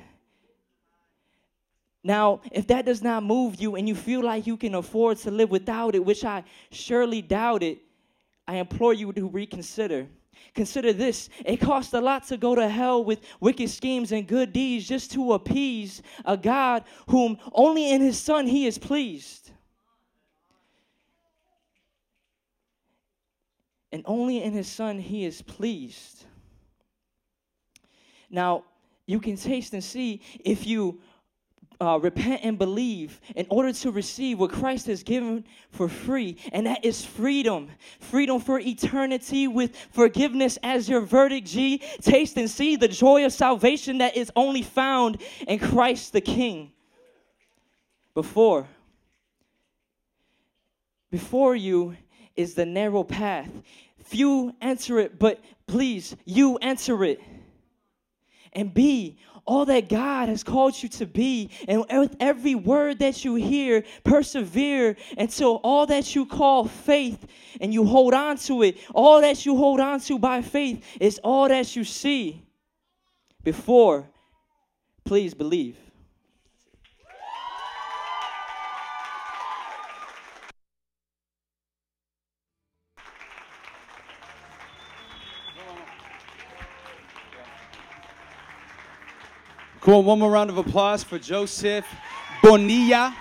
Now, if that does not move you and you feel like you can afford to live without it, which I surely doubt it, I implore you to reconsider. Consider this it costs a lot to go to hell with wicked schemes and good deeds just to appease a God whom only in His Son He is pleased. And only in His Son He is pleased. Now, you can taste and see if you uh, repent and believe in order to receive what Christ has given for free, and that is freedom. Freedom for eternity with forgiveness as your verdict, G. Taste and see the joy of salvation that is only found in Christ the King. Before, before you is the narrow path. Few enter it, but please, you enter it. And be all that God has called you to be. And with every word that you hear, persevere until all that you call faith and you hold on to it, all that you hold on to by faith is all that you see. Before, please believe. Cool. One more round of applause for Joseph Bonilla.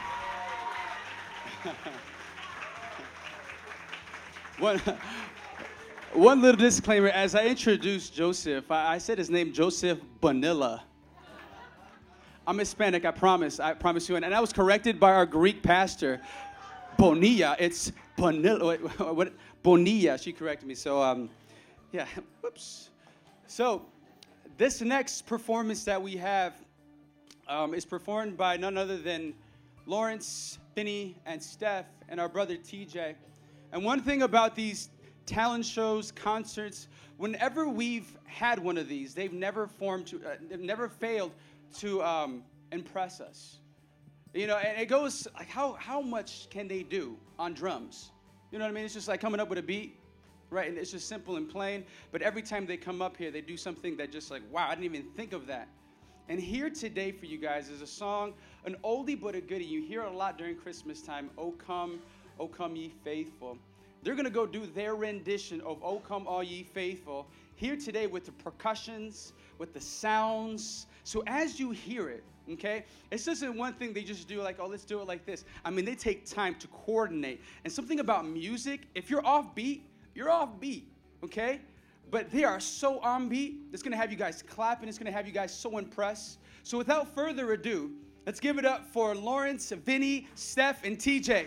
[laughs] one, one little disclaimer as I introduced Joseph, I, I said his name Joseph Bonilla. I'm Hispanic, I promise. I promise you. And, and I was corrected by our Greek pastor, Bonilla. It's Bonilla. Wait, [laughs] what? Bonilla. She corrected me. So, um, yeah. [laughs] Whoops. So, this next performance that we have um, is performed by none other than Lawrence, Finney, and Steph, and our brother TJ. And one thing about these talent shows, concerts, whenever we've had one of these, they've never formed to, uh, they've never failed to um, impress us. You know, and it goes like, how how much can they do on drums? You know what I mean? It's just like coming up with a beat, right? And it's just simple and plain. But every time they come up here, they do something that just like, wow, I didn't even think of that. And here today for you guys is a song, an oldie but a goodie. You hear a lot during Christmas time. Oh come, oh come ye faithful. They're gonna go do their rendition of Oh Come All Ye Faithful here today with the percussions, with the sounds. So as you hear it, okay, it's just one thing they just do like, oh, let's do it like this. I mean, they take time to coordinate. And something about music, if you're off beat, you're off beat, okay? But they are so on beat, it's gonna have you guys clapping, it's gonna have you guys so impressed. So without further ado, let's give it up for Lawrence, Vinny, Steph, and TJ.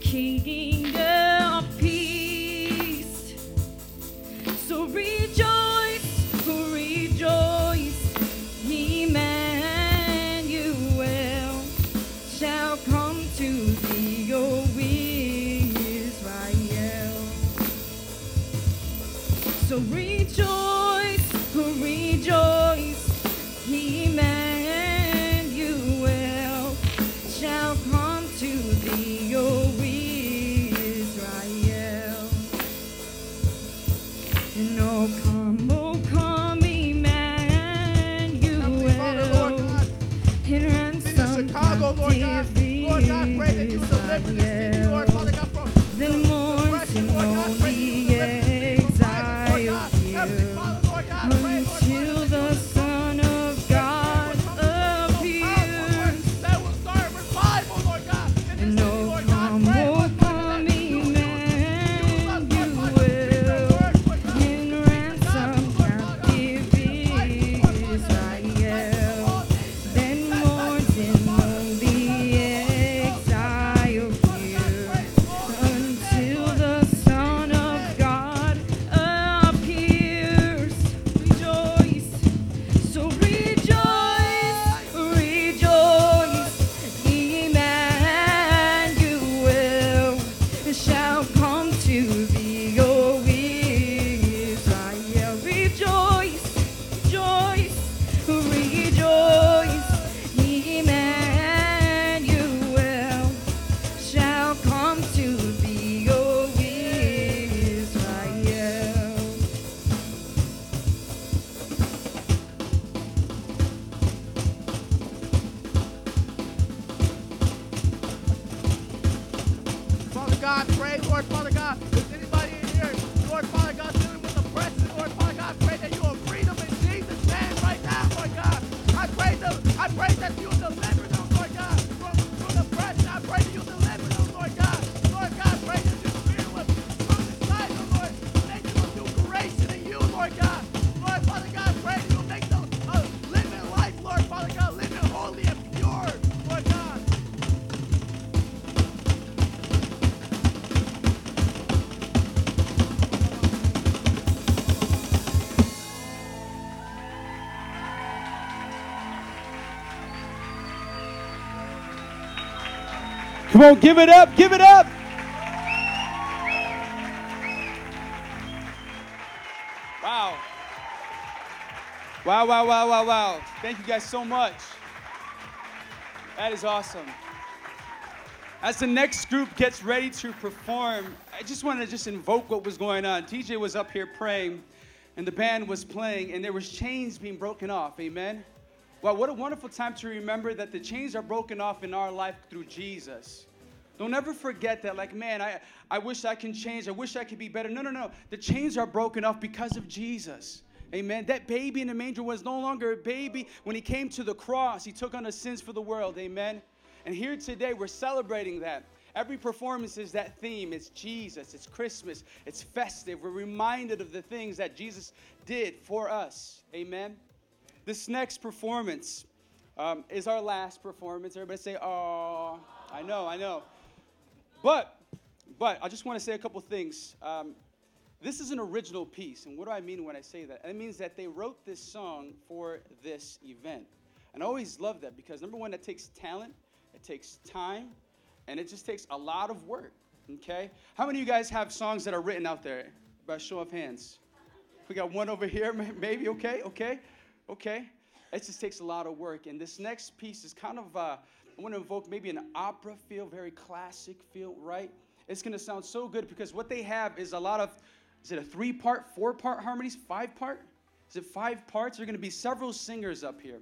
King give it up, give it up. Wow. Wow, wow, wow, wow, wow. Thank you guys so much. That is awesome. As the next group gets ready to perform, I just want to just invoke what was going on. TJ was up here praying, and the band was playing, and there was chains being broken off. Amen. Wow, what a wonderful time to remember that the chains are broken off in our life through Jesus. Don't ever forget that, like, man, I, I wish I can change. I wish I could be better. No, no, no. The chains are broken off because of Jesus. Amen. That baby in the manger was no longer a baby. When he came to the cross, he took on the sins for the world. Amen. And here today, we're celebrating that. Every performance is that theme. It's Jesus, it's Christmas, it's festive. We're reminded of the things that Jesus did for us. Amen. this next performance um, is our last performance. Everybody say, "Oh, I know, I know." But, but I just want to say a couple things. Um, this is an original piece, and what do I mean when I say that? It means that they wrote this song for this event, and I always love that because number one, that takes talent, it takes time, and it just takes a lot of work. Okay, how many of you guys have songs that are written out there? By show of hands. We got one over here, maybe. Okay, okay, okay. It just takes a lot of work. And this next piece is kind of, uh, I want to invoke maybe an opera feel, very classic feel, right? It's going to sound so good because what they have is a lot of, is it a three part, four part harmonies, five part? Is it five parts? There are going to be several singers up here.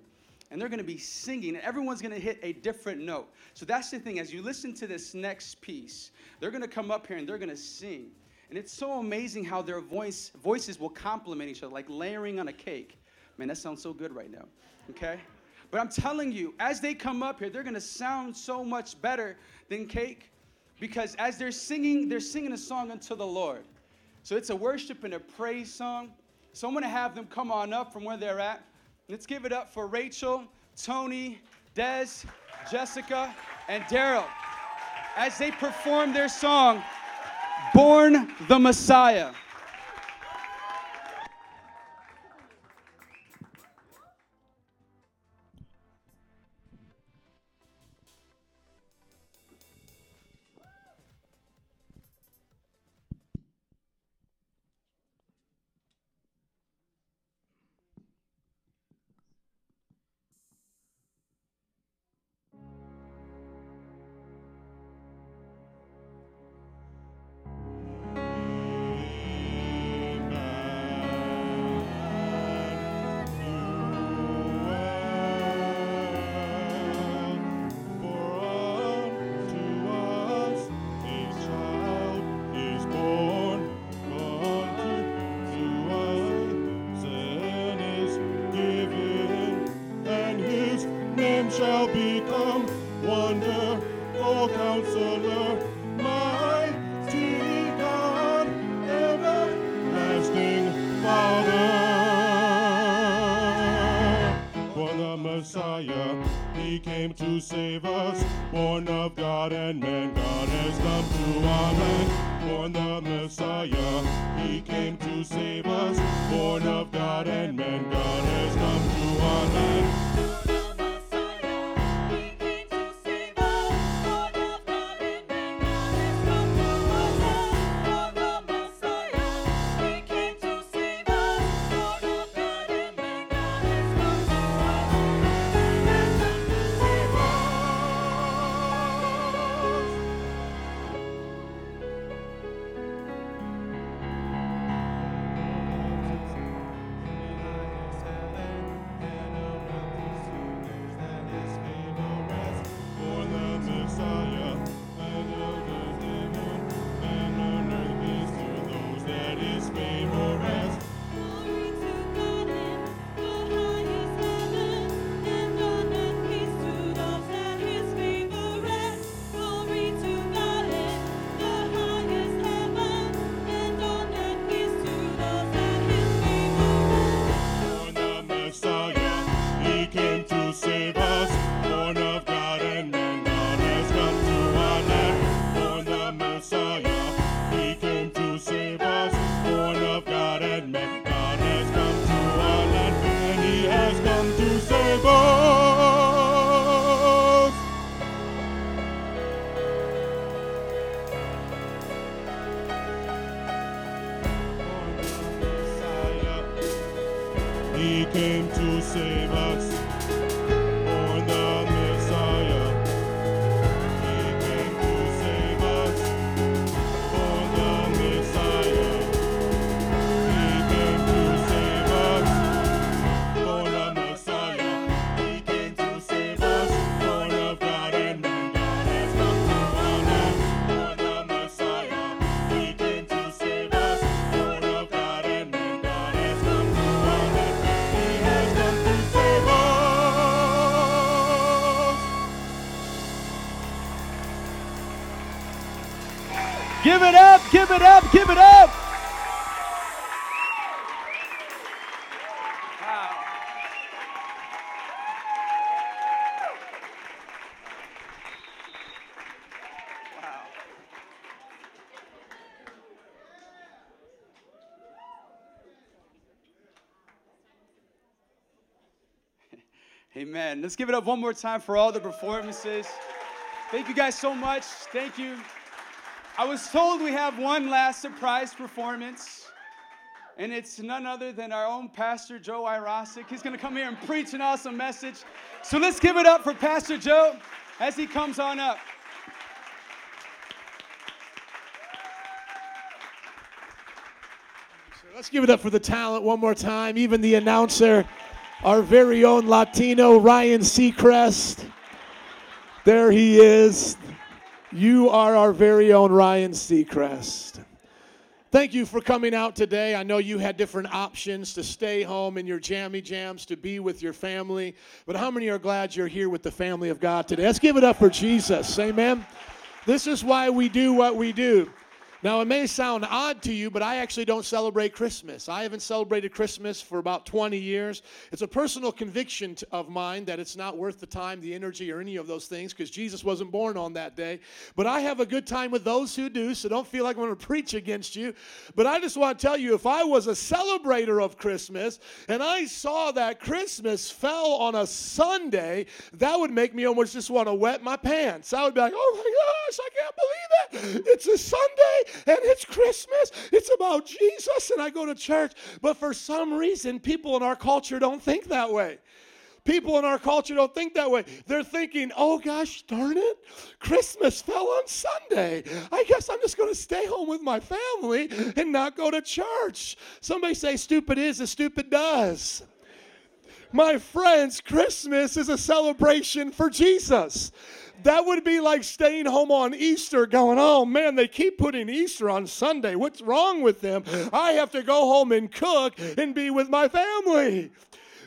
And they're going to be singing, and everyone's going to hit a different note. So that's the thing. As you listen to this next piece, they're going to come up here and they're going to sing. And it's so amazing how their voice voices will complement each other, like layering on a cake. Man, that sounds so good right now. Okay? But I'm telling you, as they come up here, they're gonna sound so much better than cake. Because as they're singing, they're singing a song unto the Lord. So it's a worship and a praise song. So I'm gonna have them come on up from where they're at. Let's give it up for Rachel, Tony, Des, Jessica, and Daryl as they perform their song, Born the Messiah. Give it up, give it up, give it up. Wow. Wow. [laughs] Amen. Let's give it up one more time for all the performances. Thank you guys so much. Thank you. I was told we have one last surprise performance, and it's none other than our own Pastor Joe Irosic. He's going to come here and preach an awesome message. So let's give it up for Pastor Joe as he comes on up. Let's give it up for the talent one more time. Even the announcer, our very own Latino Ryan Seacrest. There he is. You are our very own Ryan Seacrest. Thank you for coming out today. I know you had different options to stay home in your jammy jams, to be with your family. But how many are glad you're here with the family of God today? Let's give it up for Jesus. Amen. This is why we do what we do. Now, it may sound odd to you, but I actually don't celebrate Christmas. I haven't celebrated Christmas for about 20 years. It's a personal conviction of mine that it's not worth the time, the energy, or any of those things because Jesus wasn't born on that day. But I have a good time with those who do, so don't feel like I'm going to preach against you. But I just want to tell you if I was a celebrator of Christmas and I saw that Christmas fell on a Sunday, that would make me almost just want to wet my pants. I would be like, oh my gosh, I can't believe it. It's a Sunday and it's Christmas. It's about Jesus, and I go to church. But for some reason, people in our culture don't think that way. People in our culture don't think that way. They're thinking, oh gosh, darn it, Christmas fell on Sunday. I guess I'm just going to stay home with my family and not go to church. Somebody say, stupid is as stupid does. My friends, Christmas is a celebration for Jesus. That would be like staying home on Easter going, oh man, they keep putting Easter on Sunday. What's wrong with them? I have to go home and cook and be with my family.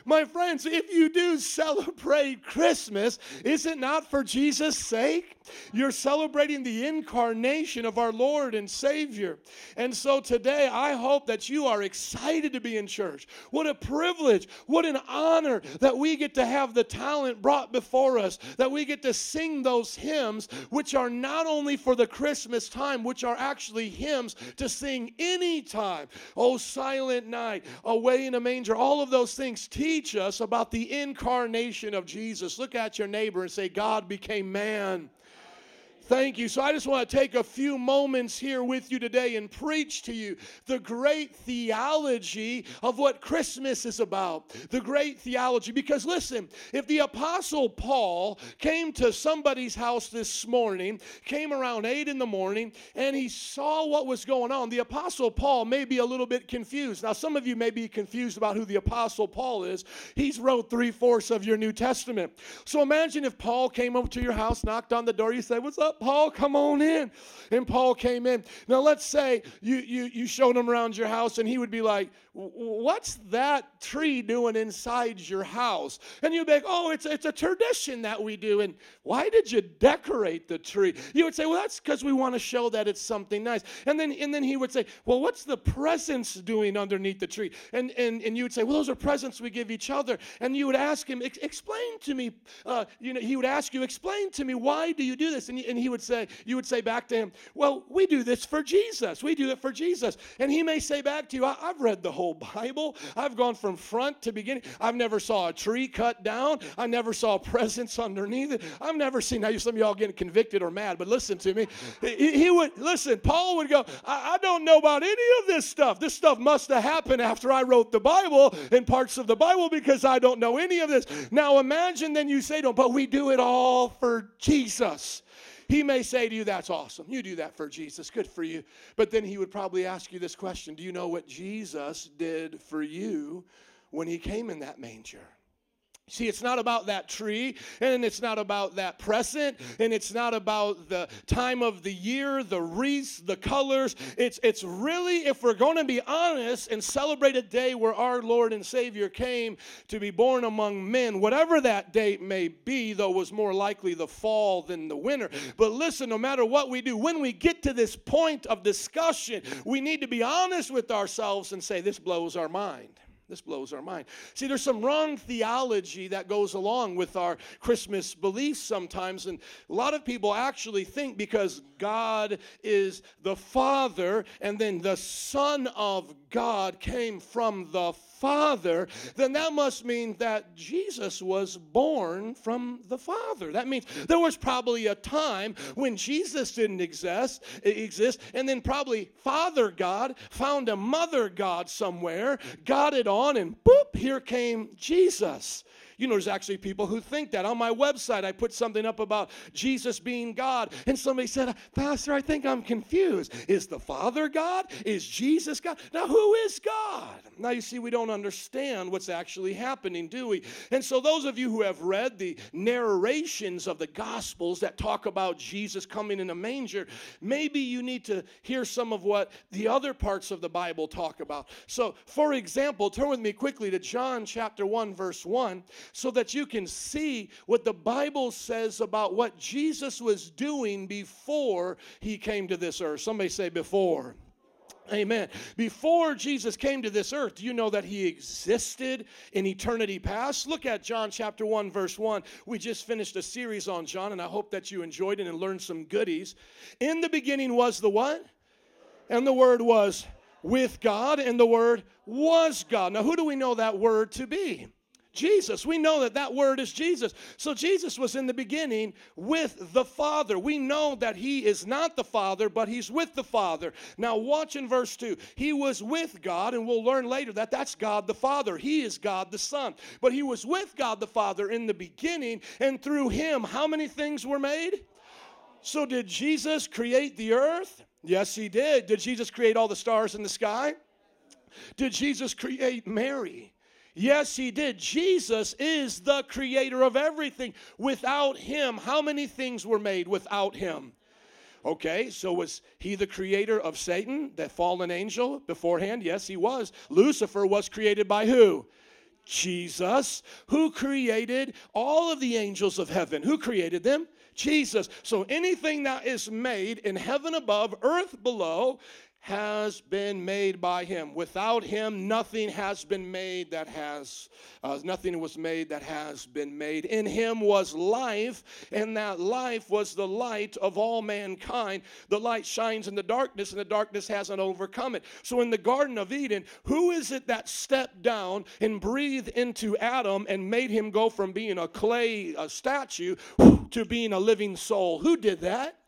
My friends, if you do celebrate Christmas, is it not for Jesus' sake? You're celebrating the incarnation of our Lord and Savior. And so today, I hope that you are excited to be in church. What a privilege, what an honor that we get to have the talent brought before us, that we get to sing those hymns, which are not only for the Christmas time, which are actually hymns to sing anytime. Oh, silent night, away in a manger, all of those things teach us about the incarnation of Jesus. Look at your neighbor and say, God became man. Thank you. So I just want to take a few moments here with you today and preach to you the great theology of what Christmas is about. The great theology. Because listen, if the Apostle Paul came to somebody's house this morning, came around 8 in the morning, and he saw what was going on, the Apostle Paul may be a little bit confused. Now, some of you may be confused about who the Apostle Paul is. He's wrote three fourths of your New Testament. So imagine if Paul came over to your house, knocked on the door, you said, What's up? Paul, come on in. And Paul came in. Now, let's say you, you, you showed him around your house, and he would be like, What's that tree doing inside your house? And you'd be like, Oh, it's, it's a tradition that we do. And why did you decorate the tree? You would say, Well, that's because we want to show that it's something nice. And then, and then he would say, Well, what's the presents doing underneath the tree? And, and, and you would say, Well, those are presents we give each other. And you would ask him, Explain to me, uh, you know, he would ask you, Explain to me, why do you do this? And, and he would say, You would say back to him, Well, we do this for Jesus. We do it for Jesus. And he may say back to you, I've read the whole Bible. I've gone from front to beginning. I've never saw a tree cut down. I never saw [laughs] presents underneath it. I've never seen, now some of y'all getting convicted or mad, but listen to me. He, he would, listen, Paul would go, I, I don't know about any of this stuff. This stuff must have happened after I wrote the Bible and parts of the Bible because I don't know any of this. Now imagine then you say him, but we do it all for Jesus. He may say to you, That's awesome. You do that for Jesus. Good for you. But then he would probably ask you this question Do you know what Jesus did for you when he came in that manger? See, it's not about that tree, and it's not about that present, and it's not about the time of the year, the wreaths, the colors. It's, it's really, if we're going to be honest and celebrate a day where our Lord and Savior came to be born among men, whatever that date may be, though was more likely the fall than the winter. But listen, no matter what we do, when we get to this point of discussion, we need to be honest with ourselves and say, This blows our mind. This blows our mind. See, there's some wrong theology that goes along with our Christmas beliefs sometimes. And a lot of people actually think because God is the Father and then the Son of God came from the Father, then that must mean that Jesus was born from the Father. That means there was probably a time when Jesus didn't exist, exist and then probably Father God found a mother God somewhere, got it on, and boop, here came Jesus. You know, there's actually people who think that. On my website, I put something up about Jesus being God, and somebody said, Pastor, I think I'm confused. Is the Father God? Is Jesus God? Now, who is God? Now, you see, we don't understand what's actually happening, do we? And so, those of you who have read the narrations of the Gospels that talk about Jesus coming in a manger, maybe you need to hear some of what the other parts of the Bible talk about. So, for example, turn with me quickly to John chapter 1, verse 1 so that you can see what the Bible says about what Jesus was doing before he came to this earth. Somebody say, before. Amen. Before Jesus came to this earth, do you know that he existed in eternity past? Look at John chapter 1, verse 1. We just finished a series on John, and I hope that you enjoyed it and learned some goodies. In the beginning was the what? And the word was with God, and the word was God. Now, who do we know that word to be? Jesus. We know that that word is Jesus. So Jesus was in the beginning with the Father. We know that he is not the Father, but he's with the Father. Now, watch in verse 2. He was with God, and we'll learn later that that's God the Father. He is God the Son. But he was with God the Father in the beginning, and through him, how many things were made? So, did Jesus create the earth? Yes, he did. Did Jesus create all the stars in the sky? Did Jesus create Mary? Yes, he did. Jesus is the creator of everything. Without him, how many things were made without him? Okay, so was he the creator of Satan, that fallen angel beforehand? Yes, he was. Lucifer was created by who? Jesus. Who created all of the angels of heaven? Who created them? Jesus. So anything that is made in heaven above, earth below, has been made by him. Without him, nothing has been made that has, uh, nothing was made that has been made. In him was life, and that life was the light of all mankind. The light shines in the darkness, and the darkness hasn't overcome it. So in the Garden of Eden, who is it that stepped down and breathed into Adam and made him go from being a clay a statue to being a living soul? Who did that?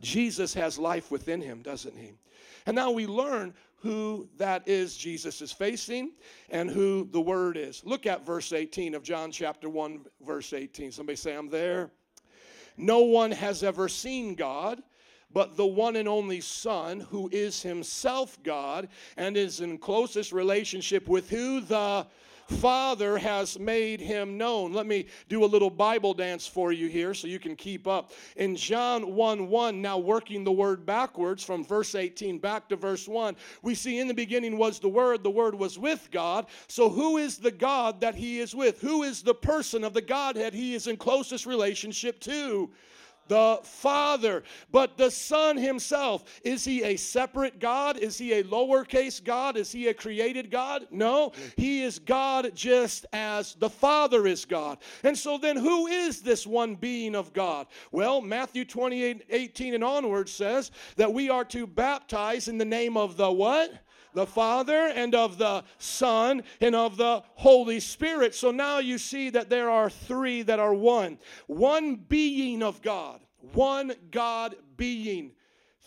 Jesus has life within him, doesn't he? And now we learn who that is Jesus is facing and who the Word is. Look at verse 18 of John chapter 1, verse 18. Somebody say, I'm there. No one has ever seen God but the one and only Son, who is himself God and is in closest relationship with who? The Father has made him known. Let me do a little Bible dance for you here so you can keep up. In John 1 1, now working the word backwards from verse 18 back to verse 1, we see in the beginning was the Word, the Word was with God. So who is the God that he is with? Who is the person of the Godhead he is in closest relationship to? The Father. But the Son Himself, is He a separate God? Is He a lowercase God? Is He a created God? No, He is God just as the Father is God. And so then, who is this one being of God? Well, Matthew 28 18 and onward says that we are to baptize in the name of the what? The Father and of the Son and of the Holy Spirit. So now you see that there are three that are one. One being of God, one God being,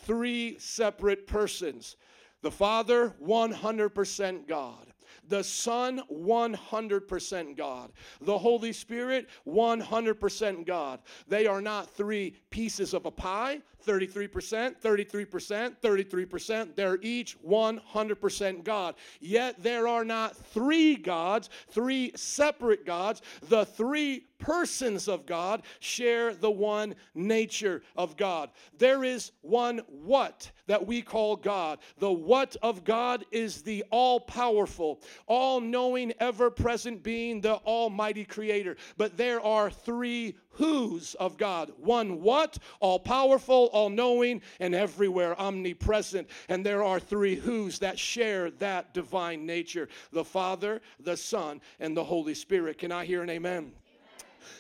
three separate persons. The Father, 100% God. The Son, 100% God. The Holy Spirit, 100% God. They are not three pieces of a pie. 33%, 33%, 33%. They're each 100% God. Yet there are not three gods, three separate gods. The three persons of God share the one nature of God. There is one what that we call God. The what of God is the all powerful, all knowing, ever present being, the almighty creator. But there are three who's of God. One what? All powerful, all knowing, and everywhere omnipresent. And there are three who's that share that divine nature the Father, the Son, and the Holy Spirit. Can I hear an amen?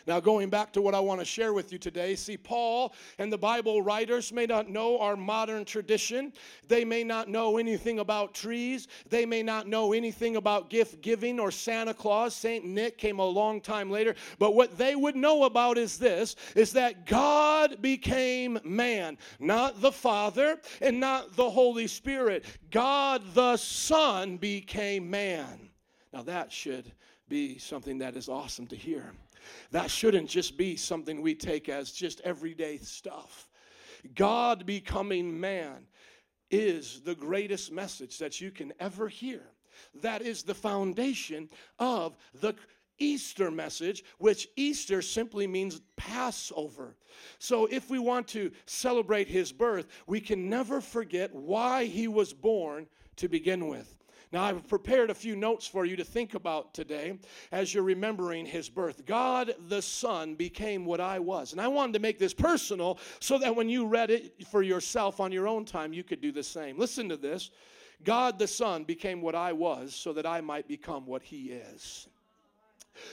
Now, going back to what I want to share with you today, see, Paul and the Bible writers may not know our modern tradition. They may not know anything about trees. They may not know anything about gift giving or Santa Claus. St. Nick came a long time later. But what they would know about is this is that God became man, not the Father and not the Holy Spirit. God the Son became man. Now, that should be something that is awesome to hear. That shouldn't just be something we take as just everyday stuff. God becoming man is the greatest message that you can ever hear. That is the foundation of the Easter message, which Easter simply means Passover. So, if we want to celebrate his birth, we can never forget why he was born to begin with. Now, I've prepared a few notes for you to think about today as you're remembering his birth. God the Son became what I was. And I wanted to make this personal so that when you read it for yourself on your own time, you could do the same. Listen to this God the Son became what I was so that I might become what he is.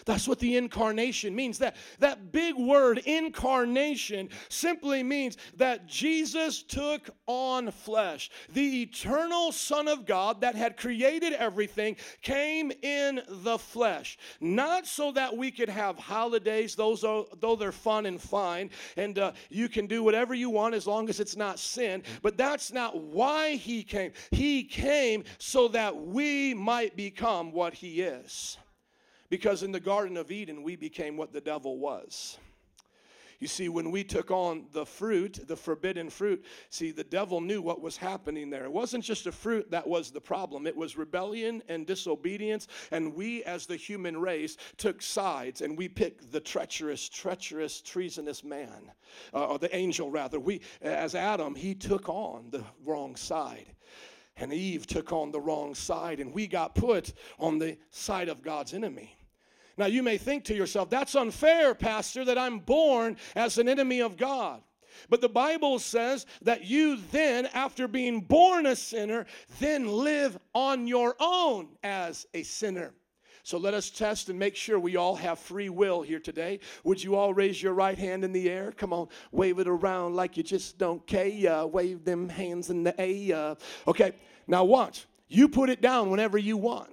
That's what the incarnation means. That, that big word, incarnation, simply means that Jesus took on flesh. The eternal Son of God that had created everything came in the flesh. Not so that we could have holidays, those are, though they're fun and fine, and uh, you can do whatever you want as long as it's not sin. But that's not why he came. He came so that we might become what he is. Because in the Garden of Eden, we became what the devil was. You see, when we took on the fruit, the forbidden fruit, see, the devil knew what was happening there. It wasn't just a fruit that was the problem, it was rebellion and disobedience. And we, as the human race, took sides and we picked the treacherous, treacherous, treasonous man, uh, or the angel rather. We, as Adam, he took on the wrong side. And Eve took on the wrong side, and we got put on the side of God's enemy. Now, you may think to yourself, that's unfair, Pastor, that I'm born as an enemy of God. But the Bible says that you then, after being born a sinner, then live on your own as a sinner. So let us test and make sure we all have free will here today. Would you all raise your right hand in the air? Come on, wave it around like you just don't care. Wave them hands in the air. Okay, now watch. You put it down whenever you want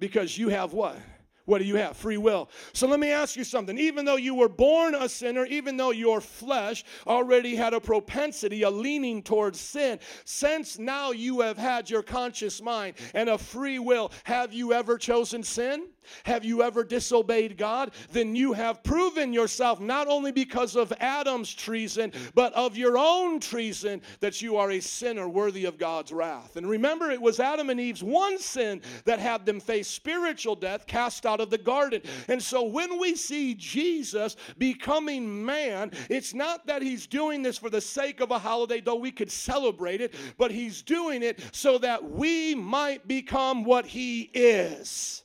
because you have what? What do you have? Free will. So let me ask you something. Even though you were born a sinner, even though your flesh already had a propensity, a leaning towards sin, since now you have had your conscious mind and a free will, have you ever chosen sin? Have you ever disobeyed God? Then you have proven yourself not only because of Adam's treason, but of your own treason that you are a sinner worthy of God's wrath. And remember, it was Adam and Eve's one sin that had them face spiritual death, cast out of the garden. And so when we see Jesus becoming man, it's not that he's doing this for the sake of a holiday, though we could celebrate it, but he's doing it so that we might become what he is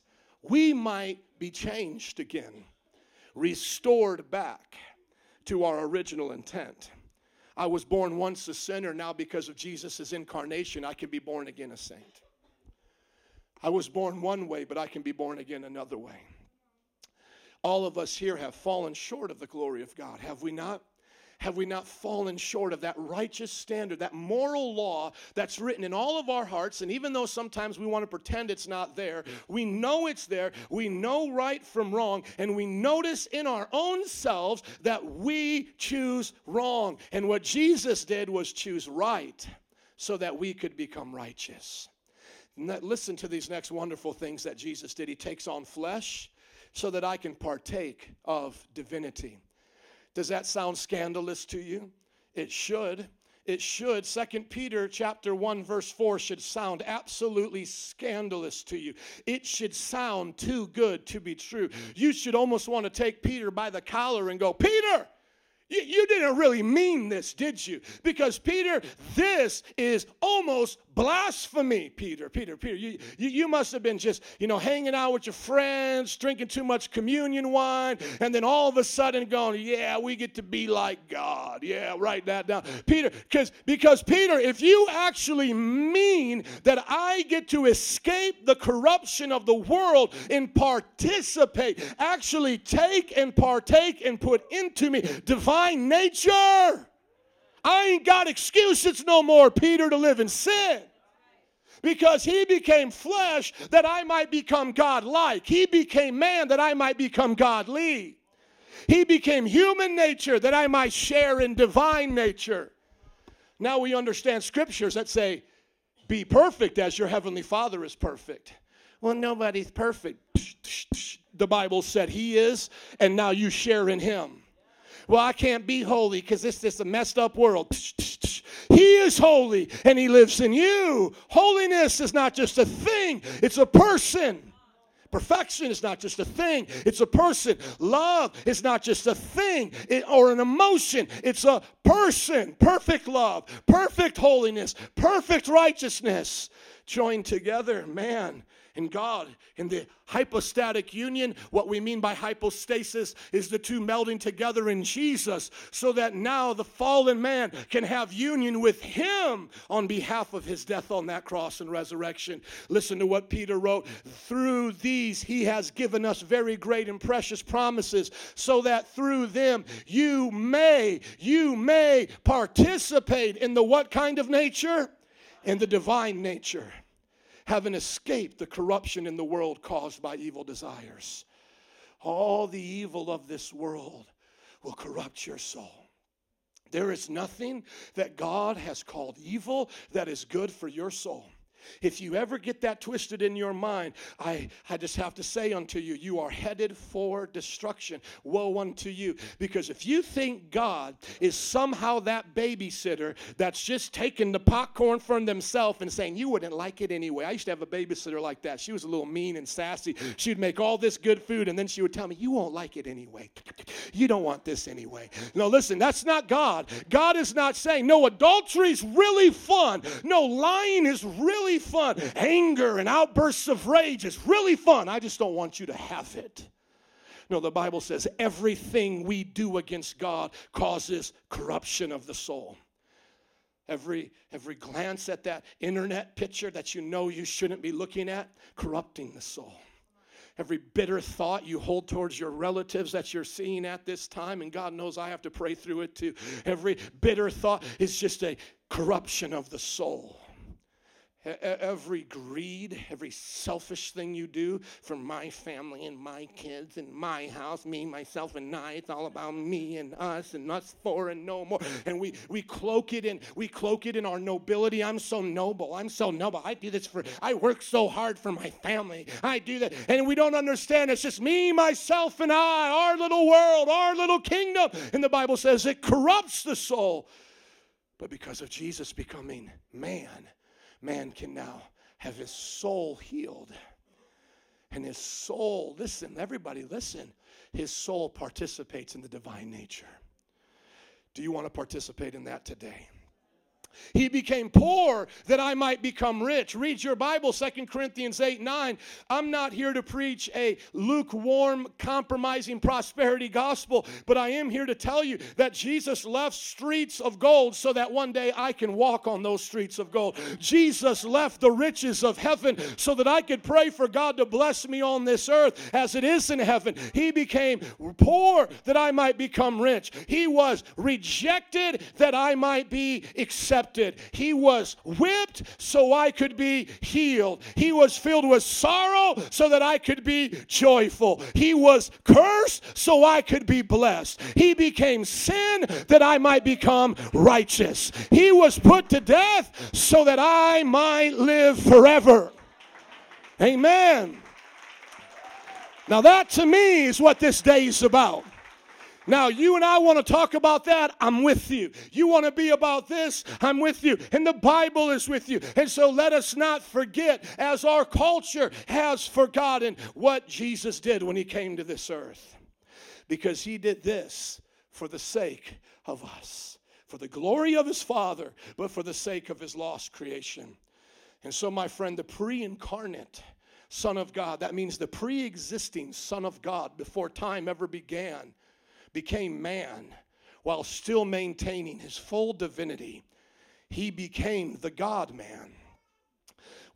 we might be changed again, restored back to our original intent. I was born once a sinner, now because of Jesus' incarnation, I can be born again a saint. I was born one way, but I can be born again another way. All of us here have fallen short of the glory of God, have we not? Have we not fallen short of that righteous standard, that moral law that's written in all of our hearts? And even though sometimes we want to pretend it's not there, we know it's there. We know right from wrong, and we notice in our own selves that we choose wrong. And what Jesus did was choose right so that we could become righteous. Listen to these next wonderful things that Jesus did. He takes on flesh so that I can partake of divinity. Does that sound scandalous to you? It should. It should. Second Peter chapter 1 verse 4 should sound absolutely scandalous to you. It should sound too good to be true. You should almost want to take Peter by the collar and go, "Peter, You, you didn't really mean this, did you? Because, Peter, this is almost blasphemy, Peter. Peter, Peter, you, you, you must have been just, you know, hanging out with your friends, drinking too much communion wine, and then all of a sudden going, yeah, we get to be like God. Yeah, write that down. Peter, because because Peter, if you actually mean that I get to escape the corruption of the world and participate, actually take and partake and put into me divine nature. I ain't got excuses no more, Peter, to live in sin. Because he became flesh that I might become God like. He became man that I might become godly. He became human nature that I might share in divine nature. Now we understand scriptures that say, Be perfect as your heavenly Father is perfect. Well, nobody's perfect. The Bible said he is, and now you share in him. Well, I can't be holy because this is a messed up world. He is holy and he lives in you. Holiness is not just a thing, it's a person. Perfection is not just a thing, it's a person. Love is not just a thing or an emotion, it's a person. Perfect love, perfect holiness, perfect righteousness joined together, man and God in the hypostatic union. What we mean by hypostasis is the two melding together in Jesus so that now the fallen man can have union with him on behalf of his death on that cross and resurrection. Listen to what Peter wrote. Through these he has given us very great and precious promises so that through them you may you may participate in the what kind of nature? In the divine nature having escaped the corruption in the world caused by evil desires. All the evil of this world will corrupt your soul. There is nothing that God has called evil that is good for your soul. If you ever get that twisted in your mind, I, I just have to say unto you, you are headed for destruction. Woe unto you. Because if you think God is somehow that babysitter that's just taking the popcorn from themselves and saying, you wouldn't like it anyway. I used to have a babysitter like that. She was a little mean and sassy. She'd make all this good food and then she would tell me, you won't like it anyway. You don't want this anyway. No, listen, that's not God. God is not saying, no, adultery's really fun. No, lying is really fun. Anger and outbursts of rage is really fun. I just don't want you to have it. No, the Bible says everything we do against God causes corruption of the soul. Every, every glance at that internet picture that you know you shouldn't be looking at, corrupting the soul. Every bitter thought you hold towards your relatives that you're seeing at this time, and God knows I have to pray through it too. Every bitter thought is just a corruption of the soul. Every greed, every selfish thing you do for my family and my kids and my house, me, myself, and I, it's all about me and us and us four and no more. And we, we cloak it in, we cloak it in our nobility. I'm so noble. I'm so noble. I do this for, I work so hard for my family. I do that. And we don't understand. It's just me, myself, and I, our little world, our little kingdom. And the Bible says it corrupts the soul. But because of Jesus becoming man, man can now have his soul healed. And his soul, listen, everybody, listen, his soul participates in the divine nature. Do you want to participate in that today? He became poor that I might become rich. Read your Bible, Second Corinthians 8 9. I'm not here to preach a lukewarm, compromising prosperity gospel, but I am here to tell you that Jesus left streets of gold so that one day I can walk on those streets of gold. Jesus left the riches of heaven so that I could pray for God to bless me on this earth as it is in heaven. He became poor that I might become rich. He was rejected that I might be accepted. He was whipped so I could be healed. He was filled with sorrow so that I could be joyful. He was cursed so I could be blessed. He became sin that I might become righteous. He was put to death so that I might live forever. Amen. Now, that to me is what this day is about. Now, you and I want to talk about that. I'm with you. You want to be about this? I'm with you. And the Bible is with you. And so let us not forget, as our culture has forgotten, what Jesus did when he came to this earth. Because he did this for the sake of us, for the glory of his Father, but for the sake of his lost creation. And so, my friend, the pre incarnate Son of God, that means the pre existing Son of God before time ever began, became man while still maintaining his full divinity. He became the God man.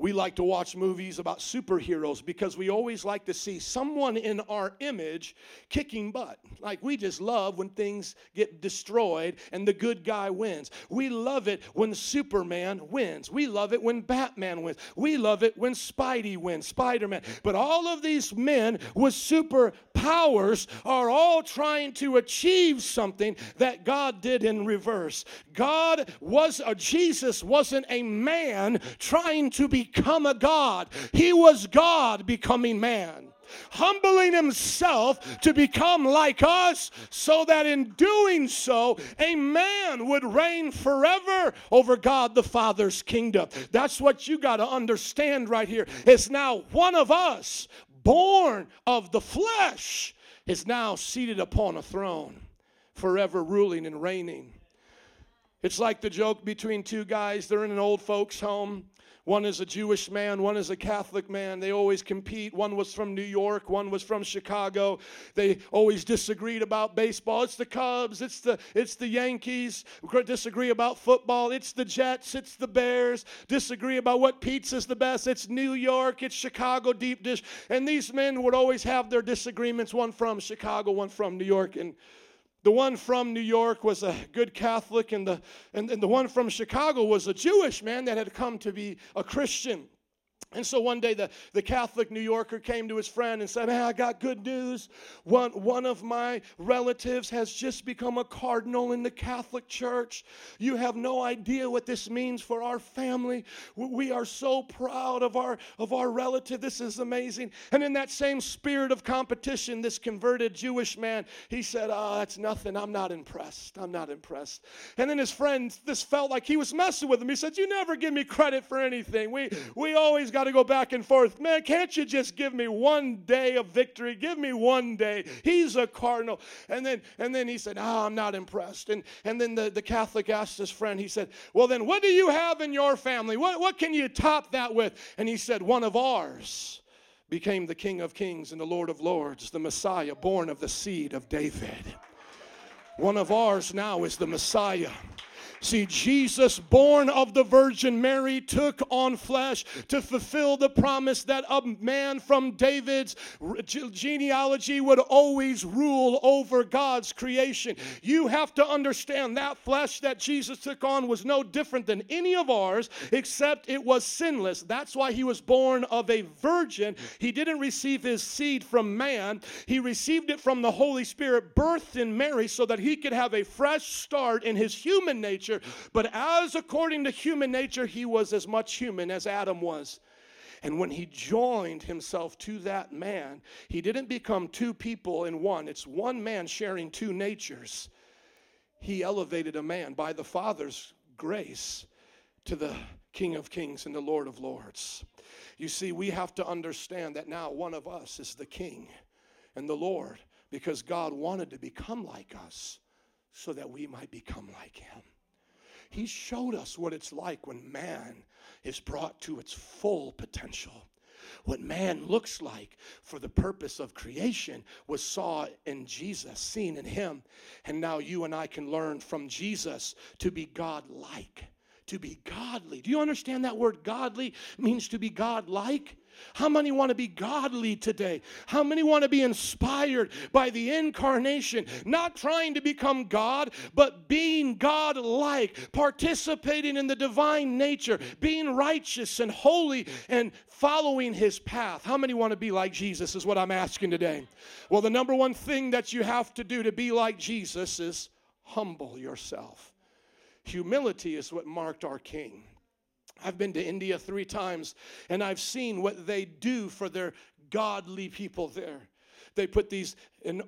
We like to watch movies about superheroes because we always like to see someone in our image kicking butt. Like we just love when things get destroyed and the good guy wins. We love it when Superman wins. We love it when Batman wins. We love it when Spidey wins, Spider Man. But all of these men with superpowers are all trying to achieve something that God did in reverse. God was, a Jesus wasn't a man trying to become a God, he was God becoming man humbling himself to become like us, so that in doing so, a man would reign forever over God the Father's kingdom. That's what you got to understand right here. It's now one of us, born of the flesh, is now seated upon a throne, forever ruling and reigning. It's like the joke between two guys, they're in an old folks' home. One is a Jewish man, one is a Catholic man. They always compete. One was from New York, one was from Chicago. They always disagreed about baseball. It's the Cubs, it's the it's the Yankees. Disagree about football. It's the Jets, it's the Bears. Disagree about what pizza's the best. It's New York, it's Chicago deep dish. And these men would always have their disagreements, one from Chicago, one from New York and the one from New York was a good Catholic, and the, and, and the one from Chicago was a Jewish man that had come to be a Christian. And so one day the, the Catholic New Yorker came to his friend and said, Hey, I got good news. One, one of my relatives has just become a cardinal in the Catholic Church. You have no idea what this means for our family. We are so proud of our of our relative. This is amazing. And in that same spirit of competition, this converted Jewish man, he said, Oh, that's nothing. I'm not impressed. I'm not impressed. And then his friend, this felt like he was messing with him. He said, You never give me credit for anything. We we always got to go back and forth. Man, can't you just give me one day of victory? Give me one day. He's a cardinal. And then and then he said, Oh, I'm not impressed. And and then the, the Catholic asked his friend, he said, Well, then what do you have in your family? What, what can you top that with? And he said, One of ours became the King of Kings and the Lord of Lords, the Messiah, born of the seed of David. One of ours now is the Messiah. See, Jesus, born of the Virgin Mary, took on flesh to fulfill the promise that a man from David's genealogy would always rule over God's creation. You have to understand that flesh that Jesus took on was no different than any of ours, except it was sinless. That's why he was born of a virgin. He didn't receive his seed from man, he received it from the Holy Spirit, birthed in Mary, so that he could have a fresh start in his human nature nature. But as according to human nature, he was as much human as Adam was. And when he joined himself to that man, he didn't become two people in one. It's one man sharing two natures. He elevated a man by the Father's grace to the King of Kings and the Lord of Lords. You see, we have to understand that now one of us is the King and the Lord because God wanted to become like us so that we might become like Him. He showed us what it's like when man is brought to its full potential. What man looks like for the purpose of creation was saw in Jesus, seen in him. And now you and I can learn from Jesus to be God like, to be godly. Do you understand that word godly means to be God like? How many want to be godly today? How many want to be inspired by the incarnation? Not trying to become God, but being God like, participating in the divine nature, being righteous and holy and following his path. How many want to be like Jesus, is what I'm asking today. Well, the number one thing that you have to do to be like Jesus is humble yourself. Humility is what marked our King. I've been to India three times and I've seen what they do for their godly people there. They put these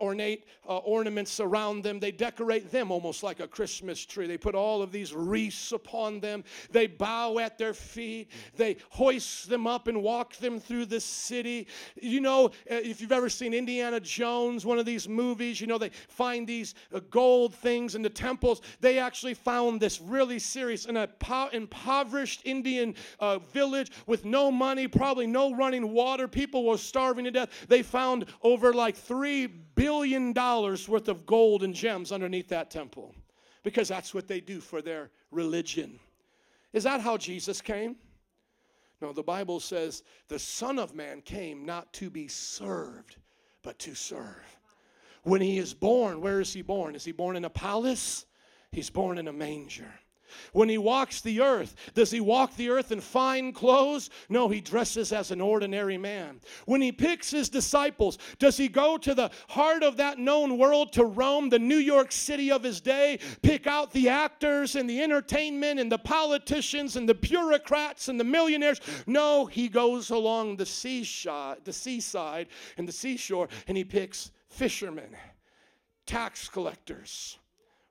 ornate uh, ornaments around them. They decorate them almost like a Christmas tree. They put all of these wreaths upon them. They bow at their feet. They hoist them up and walk them through the city. You know, uh, if you've ever seen Indiana Jones, one of these movies, you know, they find these uh, gold things in the temples. They actually found this really serious in a po- impoverished Indian uh, village with no money, probably no running water. People were starving to death. They found over like three billion dollars worth of gold and gems underneath that temple because that's what they do for their religion. Is that how Jesus came? No, the Bible says the Son of Man came not to be served, but to serve. When he is born, where is he born? Is he born in a palace? He's born in a manger. When he walks the earth, does he walk the earth in fine clothes? No, he dresses as an ordinary man. When he picks his disciples, does he go to the heart of that known world to Rome, the New York City of his day, pick out the actors and the entertainment and the politicians and the bureaucrats and the millionaires? No, he goes along the seashore, the seaside and the seashore, and he picks fishermen, tax collectors,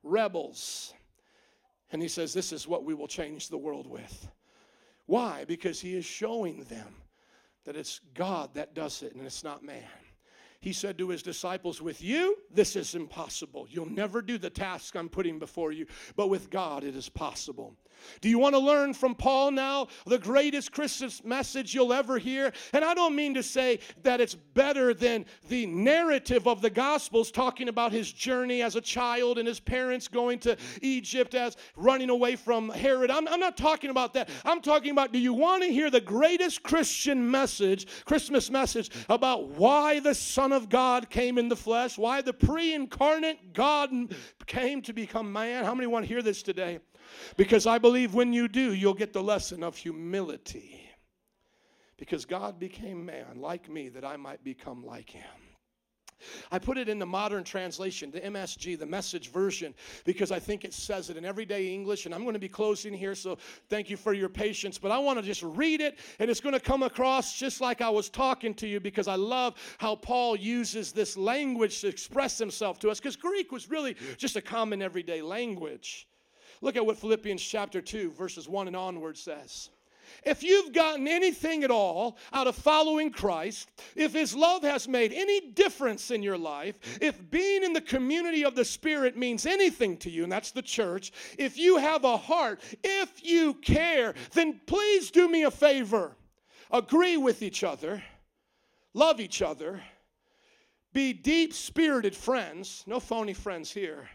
rebels. And he says, This is what we will change the world with. Why? Because he is showing them that it's God that does it and it's not man. He said to his disciples, With you, this is impossible. You'll never do the task I'm putting before you, but with God, it is possible. Do you want to learn from Paul now? The greatest Christmas message you'll ever hear. And I don't mean to say that it's better than the narrative of the Gospels talking about his journey as a child and his parents going to Egypt as running away from Herod. I'm, I'm not talking about that. I'm talking about do you want to hear the greatest Christian message, Christmas message, about why the Son of God came in the flesh, why the pre incarnate God came to become man? How many want to hear this today? Because I believe when you do, you'll get the lesson of humility. Because God became man like me that I might become like him. I put it in the modern translation, the MSG, the message version, because I think it says it in everyday English. And I'm going to be closing here, so thank you for your patience. But I want to just read it, and it's going to come across just like I was talking to you because I love how Paul uses this language to express himself to us, because Greek was really just a common everyday language. Look at what Philippians chapter 2, verses 1 and onward says. If you've gotten anything at all out of following Christ, if His love has made any difference in your life, if being in the community of the Spirit means anything to you, and that's the church, if you have a heart, if you care, then please do me a favor. Agree with each other, love each other, be deep spirited friends, no phony friends here.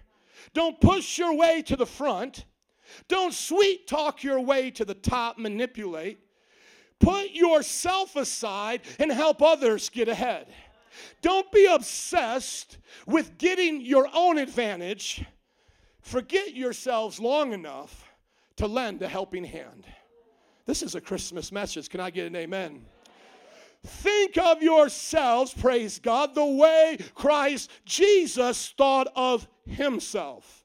Don't push your way to the front. Don't sweet talk your way to the top, manipulate. Put yourself aside and help others get ahead. Don't be obsessed with getting your own advantage. Forget yourselves long enough to lend a helping hand. This is a Christmas message. Can I get an amen? Think of yourselves, praise God, the way Christ Jesus thought of himself.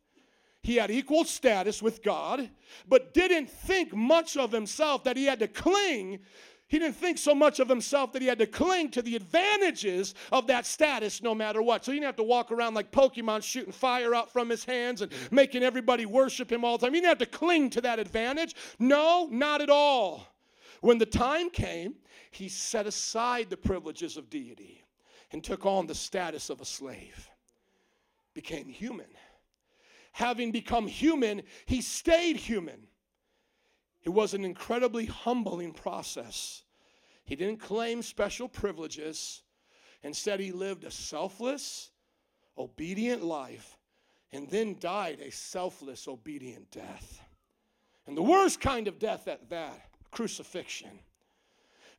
He had equal status with God, but didn't think much of himself that he had to cling. He didn't think so much of himself that he had to cling to the advantages of that status no matter what. So he didn't have to walk around like Pokemon shooting fire out from his hands and making everybody worship him all the time. He didn't have to cling to that advantage. No, not at all. When the time came, he set aside the privileges of deity and took on the status of a slave, became human. Having become human, he stayed human. It was an incredibly humbling process. He didn't claim special privileges. Instead, he lived a selfless, obedient life and then died a selfless, obedient death. And the worst kind of death at that crucifixion.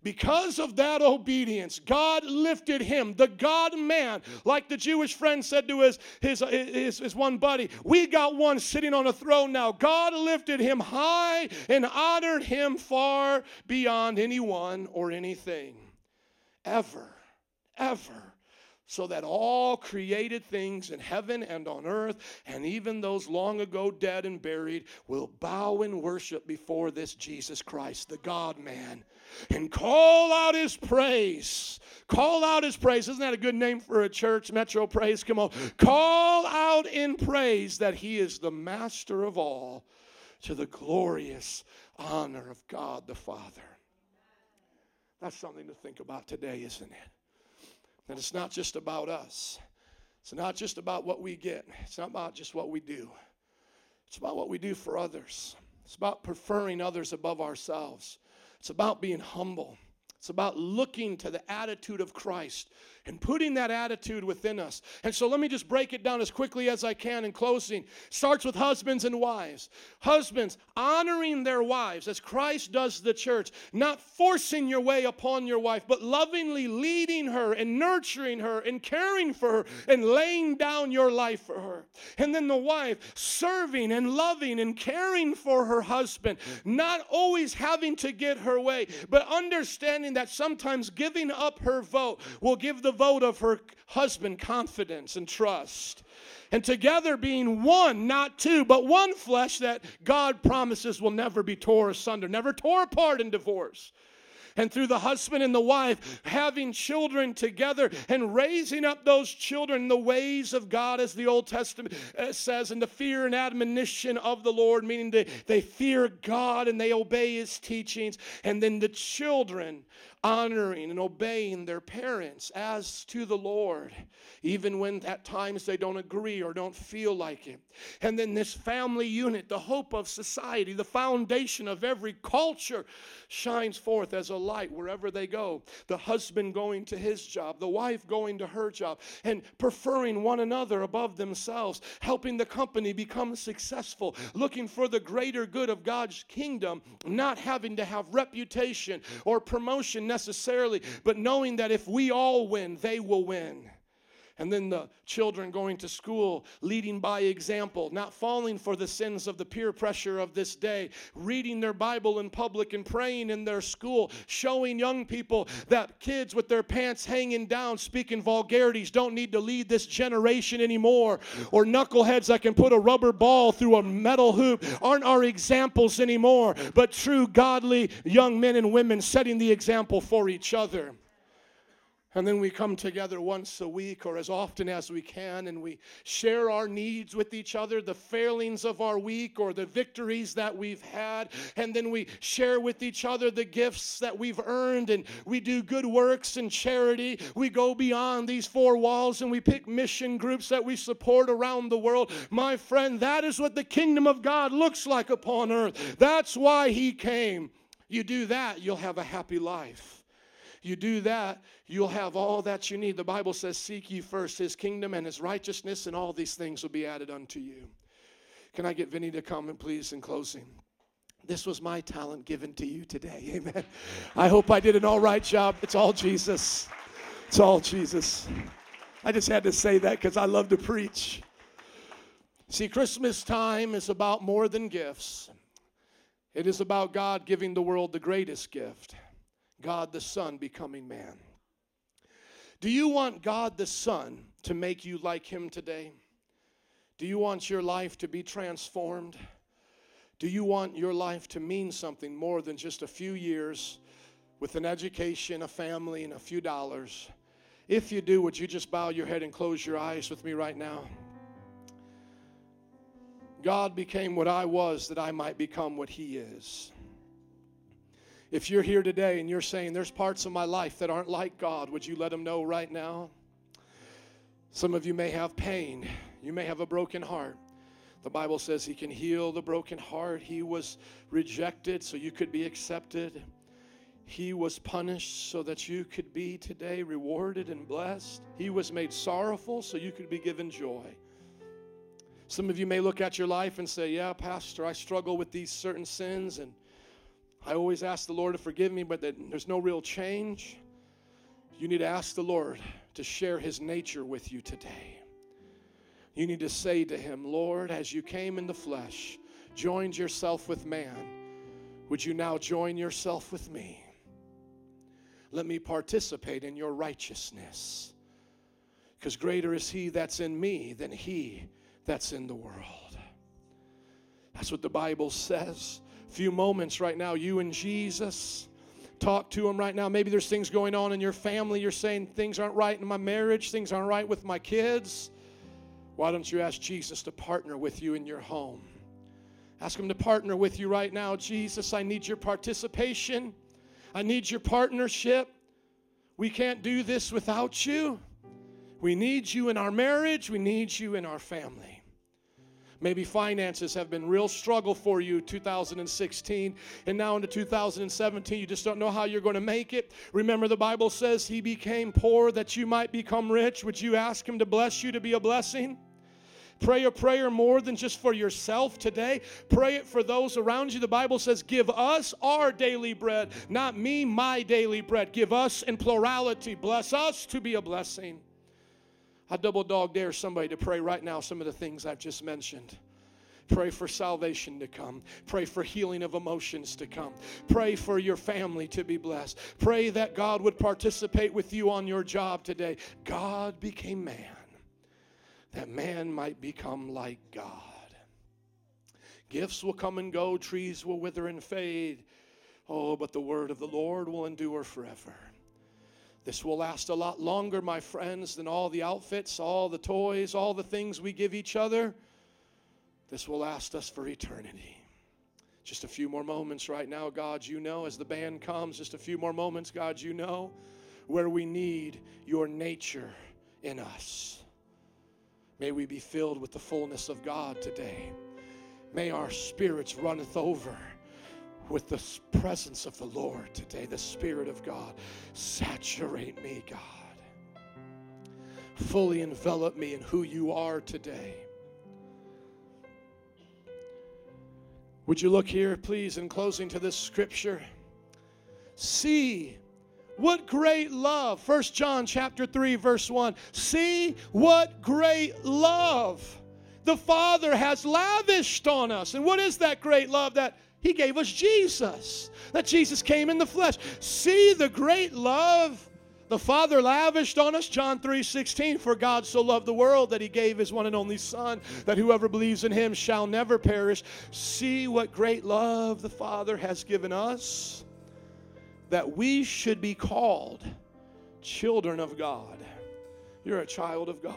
Because of that obedience, God lifted him, the God man, like the Jewish friend said to his, his, his, his, one buddy, We got one sitting on a throne now. God lifted him high and honored him far beyond anyone or anything. Ever, ever so that all created things in heaven and on earth, and even those long ago dead and buried, will bow and worship before this Jesus Christ, the God man. And call out his praise. Call out his praise. Isn't that a good name for a church? Metro Praise. Come on. Call out in praise that he is the master of all to the glorious honor of God the Father. That's something to think about today, isn't it? That it's not just about us. It's not just about what we get. It's not about just what we do. It's about what we do for others. It's about preferring others above ourselves. It's about being humble. It's about looking to the attitude of Christ and putting that attitude within us. And so let me just break it down as quickly as I can in closing. Starts with husbands and wives. Husbands honoring their wives as Christ does the church, not forcing your way upon your wife, but lovingly leading her and nurturing her and caring for her and laying down your life for her. And then the wife serving and loving and caring for her husband, not always having to get her way, but understanding that sometimes giving up her vote will give the vote of her husband confidence and trust. And together being one, not two, but one flesh that God promises will never be torn asunder, never tore apart in divorce and through the husband and the wife having children together and raising up those children in the ways of God, as the Old Testament uh, says, in the fear and admonition of the Lord, meaning they, they fear God and they obey his teachings. And then the children honoring and obeying their parents as to the Lord, even when at times they don't agree or don't feel like it. And then this family unit, the hope of society, the foundation of every culture, shines forth as a light wherever they go. The husband going to his job, the wife going to her job, and preferring one another above themselves, helping the company become successful, looking for the greater good of God's kingdom, not having to have reputation or promotion necessarily, but knowing that if we all win, they will win. And then the children going to school, leading by example, not falling for the sins of the peer pressure of this day, reading their Bible in public and praying in their school, showing young people that kids with their pants hanging down, speaking vulgarities, don't need to lead this generation anymore. Or knuckleheads that can put a rubber ball through a metal hoop aren't our examples anymore, but true, godly young men and women setting the example for each other. And then we come together once a week or as often as we can and we share our needs with each other, the failings of our week or the victories that we've had. And then we share with each other the gifts that we've earned and we do good works and charity. We go beyond these four walls and we pick mission groups that we support around the world. My friend, that is what the kingdom of God looks like upon earth. That's why He came. You do that, you'll have a happy life. You do that, you'll have all that you need. The Bible says, Seek ye first his kingdom and his righteousness, and all these things will be added unto you. Can I get Vinny to come and please in closing? This was my talent given to you today. [laughs] Amen. I hope I did an all right job. It's all Jesus. It's all Jesus. I just had to say that because I love to preach. See, Christmas time is about more than gifts, it is about God giving the world the greatest gift. God the Son becoming man. Do you want God the Son to make you like Him today? Do you want your life to be transformed? Do you want your life to mean something more than just a few years with an education, a family, and a few dollars? If you do, would you just bow your head and close your eyes with me right now? God became what I was that I might become what He is. If you're here today and you're saying there's parts of my life that aren't like God, would you let Him know right now? Some of you may have pain, you may have a broken heart. The Bible says He can heal the broken heart. He was rejected so you could be accepted. He was punished so that you could be today rewarded and blessed. He was made sorrowful so you could be given joy. Some of you may look at your life and say, Yeah, Pastor, I struggle with these certain sins and I always ask the Lord to forgive me, but there's no real change. You need to ask the Lord to share his nature with you today. You need to say to him, Lord, as you came in the flesh, joined yourself with man, would you now join yourself with me? Let me participate in your righteousness. Because greater is he that's in me than he that's in the world. That's what the Bible says few moments right now, you and Jesus. talk to Him right now. Maybe there's things going on in your family. You're saying things aren't right in my marriage, things aren't right with my kids. Why don't you ask Jesus to partner with you in your home? Ask Him to partner with you right now. Jesus, I need your participation. I need your partnership. We can't do this without you. We need you in our marriage. We need you in our family. Maybe finances have been real struggle for you 2016 and now into 2017 you just don't know how you're going to make it. Remember the Bible says he became poor that you might become rich. Would you ask him to bless you to be a blessing? Pray a prayer more than just for yourself today. Pray it for those around you. The Bible says, Give us our daily bread, not me, my daily bread. Give us in plurality. Bless us to be a blessing. I double dog dare somebody to pray right now some of the things I've just mentioned. Pray for salvation to come. Pray for healing of emotions to come. Pray for your family to be blessed. Pray that God would participate with you on your job today. God became man that man might become like God. Gifts will come and go, trees will wither and fade. Oh, but the word of the Lord will endure forever. This will last a lot longer, my friends, than all the outfits, all the toys, all the things we give each other. This will last us for eternity. Just a few more moments right now, God, you know, as the band comes, just a few more moments, God, you know, where we need your nature in us. May we be filled with the fullness of God today. May our spirits runneth over with the presence of the Lord today, the Spirit of God. Saturate me, God. Fully envelop me in who you are today. Would you look here, please, in closing to this scripture? See what great love. First John chapter 3 verse 1. See what great love the Father has lavished on us. And what is that great love that he gave us Jesus? That Jesus came in the flesh. See the great love the Father lavished on us, John 3 16, for God so loved the world that he gave his one and only Son, that whoever believes in him shall never perish. See what great love the Father has given us, that we should be called children of God. You're a child of God.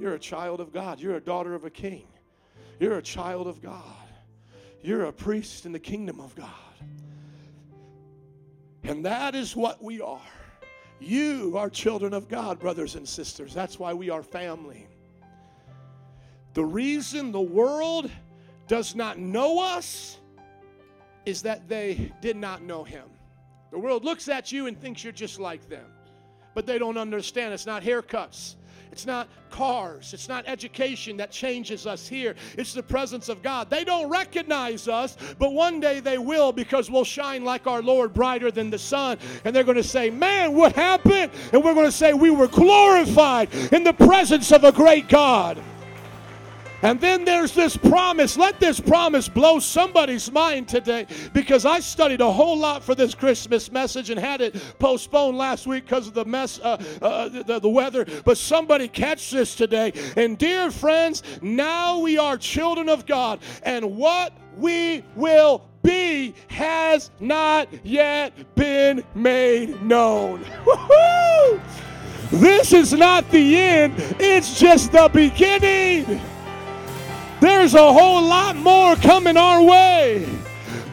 You're a child of God. You're a daughter of a king. You're a child of God. You're a priest in the kingdom of God. And that is what we are. You are children of God, brothers and sisters. That's why we are family. The reason the world does not know us is that they did not know Him. The world looks at you and thinks you're just like them, but they don't understand. It's not haircuts. It's not cars. It's not education that changes us here. It's the presence of God. They don't recognize us, but one day they will because we'll shine like our Lord brighter than the sun. And they're going to say, Man, what happened? And we're going to say, We were glorified in the presence of a great God. And then there's this promise. Let this promise blow somebody's mind today because I studied a whole lot for this Christmas message and had it postponed last week because of the mess, uh, uh, the, the weather. But somebody catch this today. And dear friends, now we are children of God. And what we will be has not yet been made known. [laughs] Woo-hoo! This is not the end, it's just the beginning. There's a whole lot more coming our way.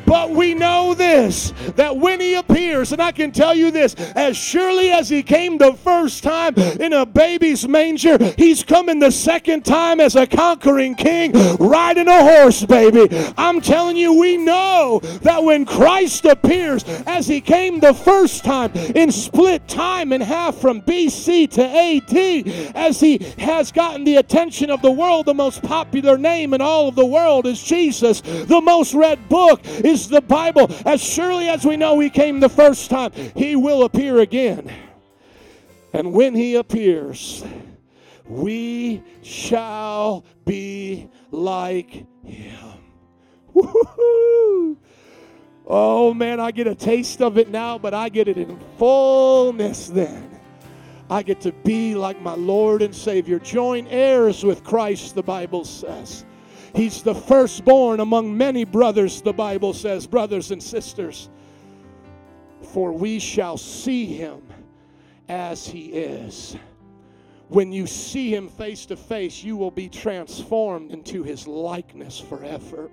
But we know this that when he appears, and I can tell you this as surely as he came the first time in a baby's manger, he's coming the second time as a conquering king riding a horse, baby. I'm telling you, we know that when Christ appears, as he came the first time in split time in half from BC to AD, as he has gotten the attention of the world, the most popular name in all of the world is Jesus. The most read book is the Bible. As surely as we know he came the first time, he will appear again. And when he appears, we shall be like him. Woo-hoo-hoo. Oh man, I get a taste of it now, but I get it in fullness then. I get to be like my Lord and Savior. Join heirs with Christ, the Bible says. He's the firstborn among many brothers, the Bible says, brothers and sisters. for we shall see him as he is. When you see him face to face, you will be transformed into his likeness forever.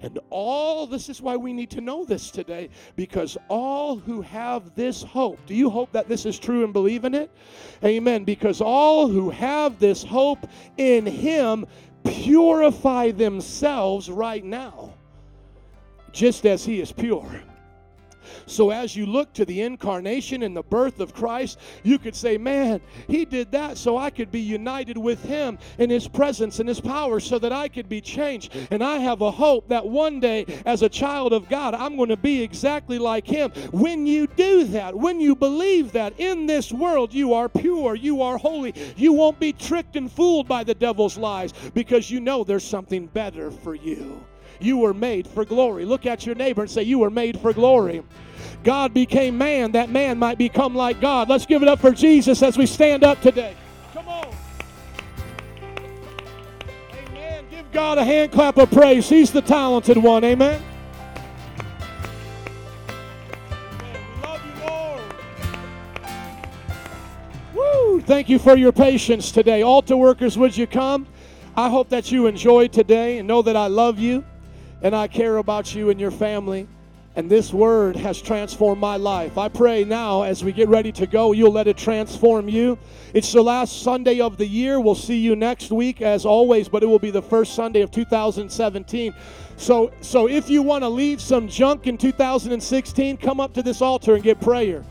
And all this is why we need to know this today because all who have this hope, do you hope that this is true and believe in it? Amen. Because all who have this hope in him purify themselves right now, just as he is pure. So, as you look to the incarnation and the birth of Christ, you could say, Man, He did that so I could be united with Him in His presence and His power so that I could be changed. And I have a hope that one day, as a child of God, I'm going to be exactly like Him. When you do that, when you believe that in this world you are pure, you are holy, you won't be tricked and fooled by the devil's lies because you know there's something better for you. You were made for glory. Look at your neighbor and say, You were made for glory. God became man that man might become like God. Let's give it up for Jesus as we stand up today. Come on. Amen. Give God a hand clap of praise. He's the talented one. Amen. We love you, Lord. Woo! Thank you for your patience today. Altar workers, would you come? I hope that you enjoyed today and know that I love you and I care about you and your family. And this word has transformed my life. I pray now as we get ready to go, you'll let it transform you. It's the last Sunday of the year. We'll see you next week as always, but it will be the first Sunday of 2017. So so if you want to leave some junk in 2016, come up to this altar and get prayer.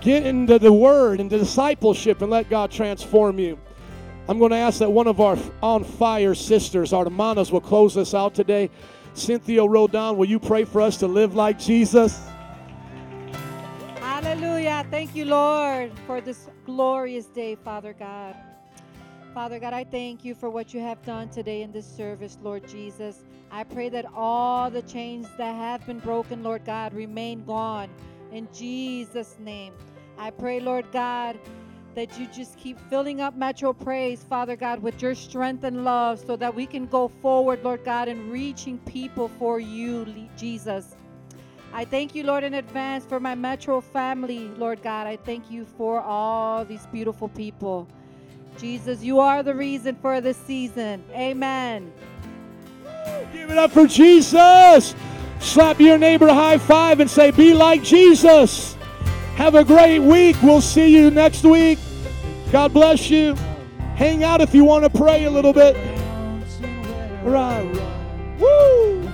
Get into the word, into discipleship and let God transform you. I'm going to ask that one of our on fire sisters, our hermanas, will close us out today. Cynthia Rodon, will you pray for us to live like Jesus? Hallelujah. Thank you, Lord, for this glorious day, Father God. Father God, I thank you for what you have done today in this service, Lord Jesus. I pray that all the chains that have been broken, Lord God, remain gone in Jesus' name. I pray, Lord God, that you just keep filling up Metro Praise, Father God, with your strength and love so that we can go forward, Lord God, in reaching people for you, Jesus. I thank you, Lord, in advance for my Metro family, Lord God. I thank you for all these beautiful people. Jesus, you are the reason for this season. Amen. Give it up for Jesus. Slap your neighbor high five and say, Be like Jesus. Have a great week. We'll see you next week. God bless you. Hang out if you want to pray a little bit. Right. Woo!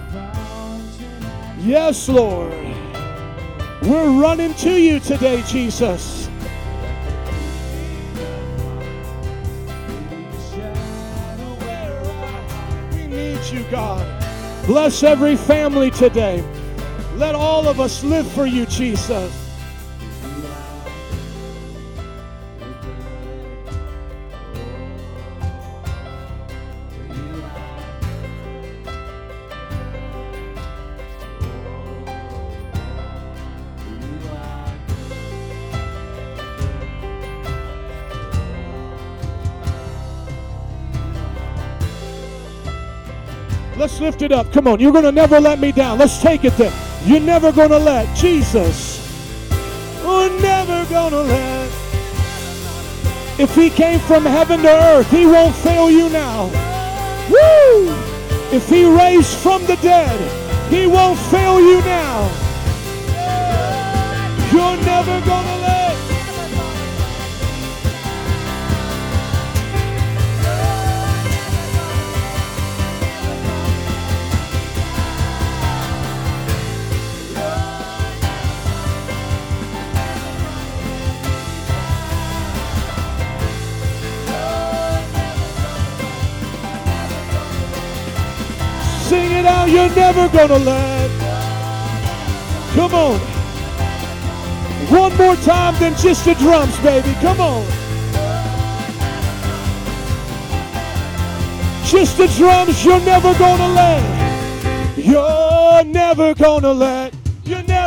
Yes, Lord. We're running to you today, Jesus. We need you, God. Bless every family today. Let all of us live for you, Jesus. Lift it up. Come on. You're going to never let me down. Let's take it there. You're never going to let Jesus. We're never going to let. If he came from heaven to earth, he won't fail you now. Woo! If he raised from the dead, he won't fail you now. You're never going to let. You're never gonna let. Come on. One more time than just the drums, baby. Come on. Just the drums, you're never gonna let. You're never gonna let. You're never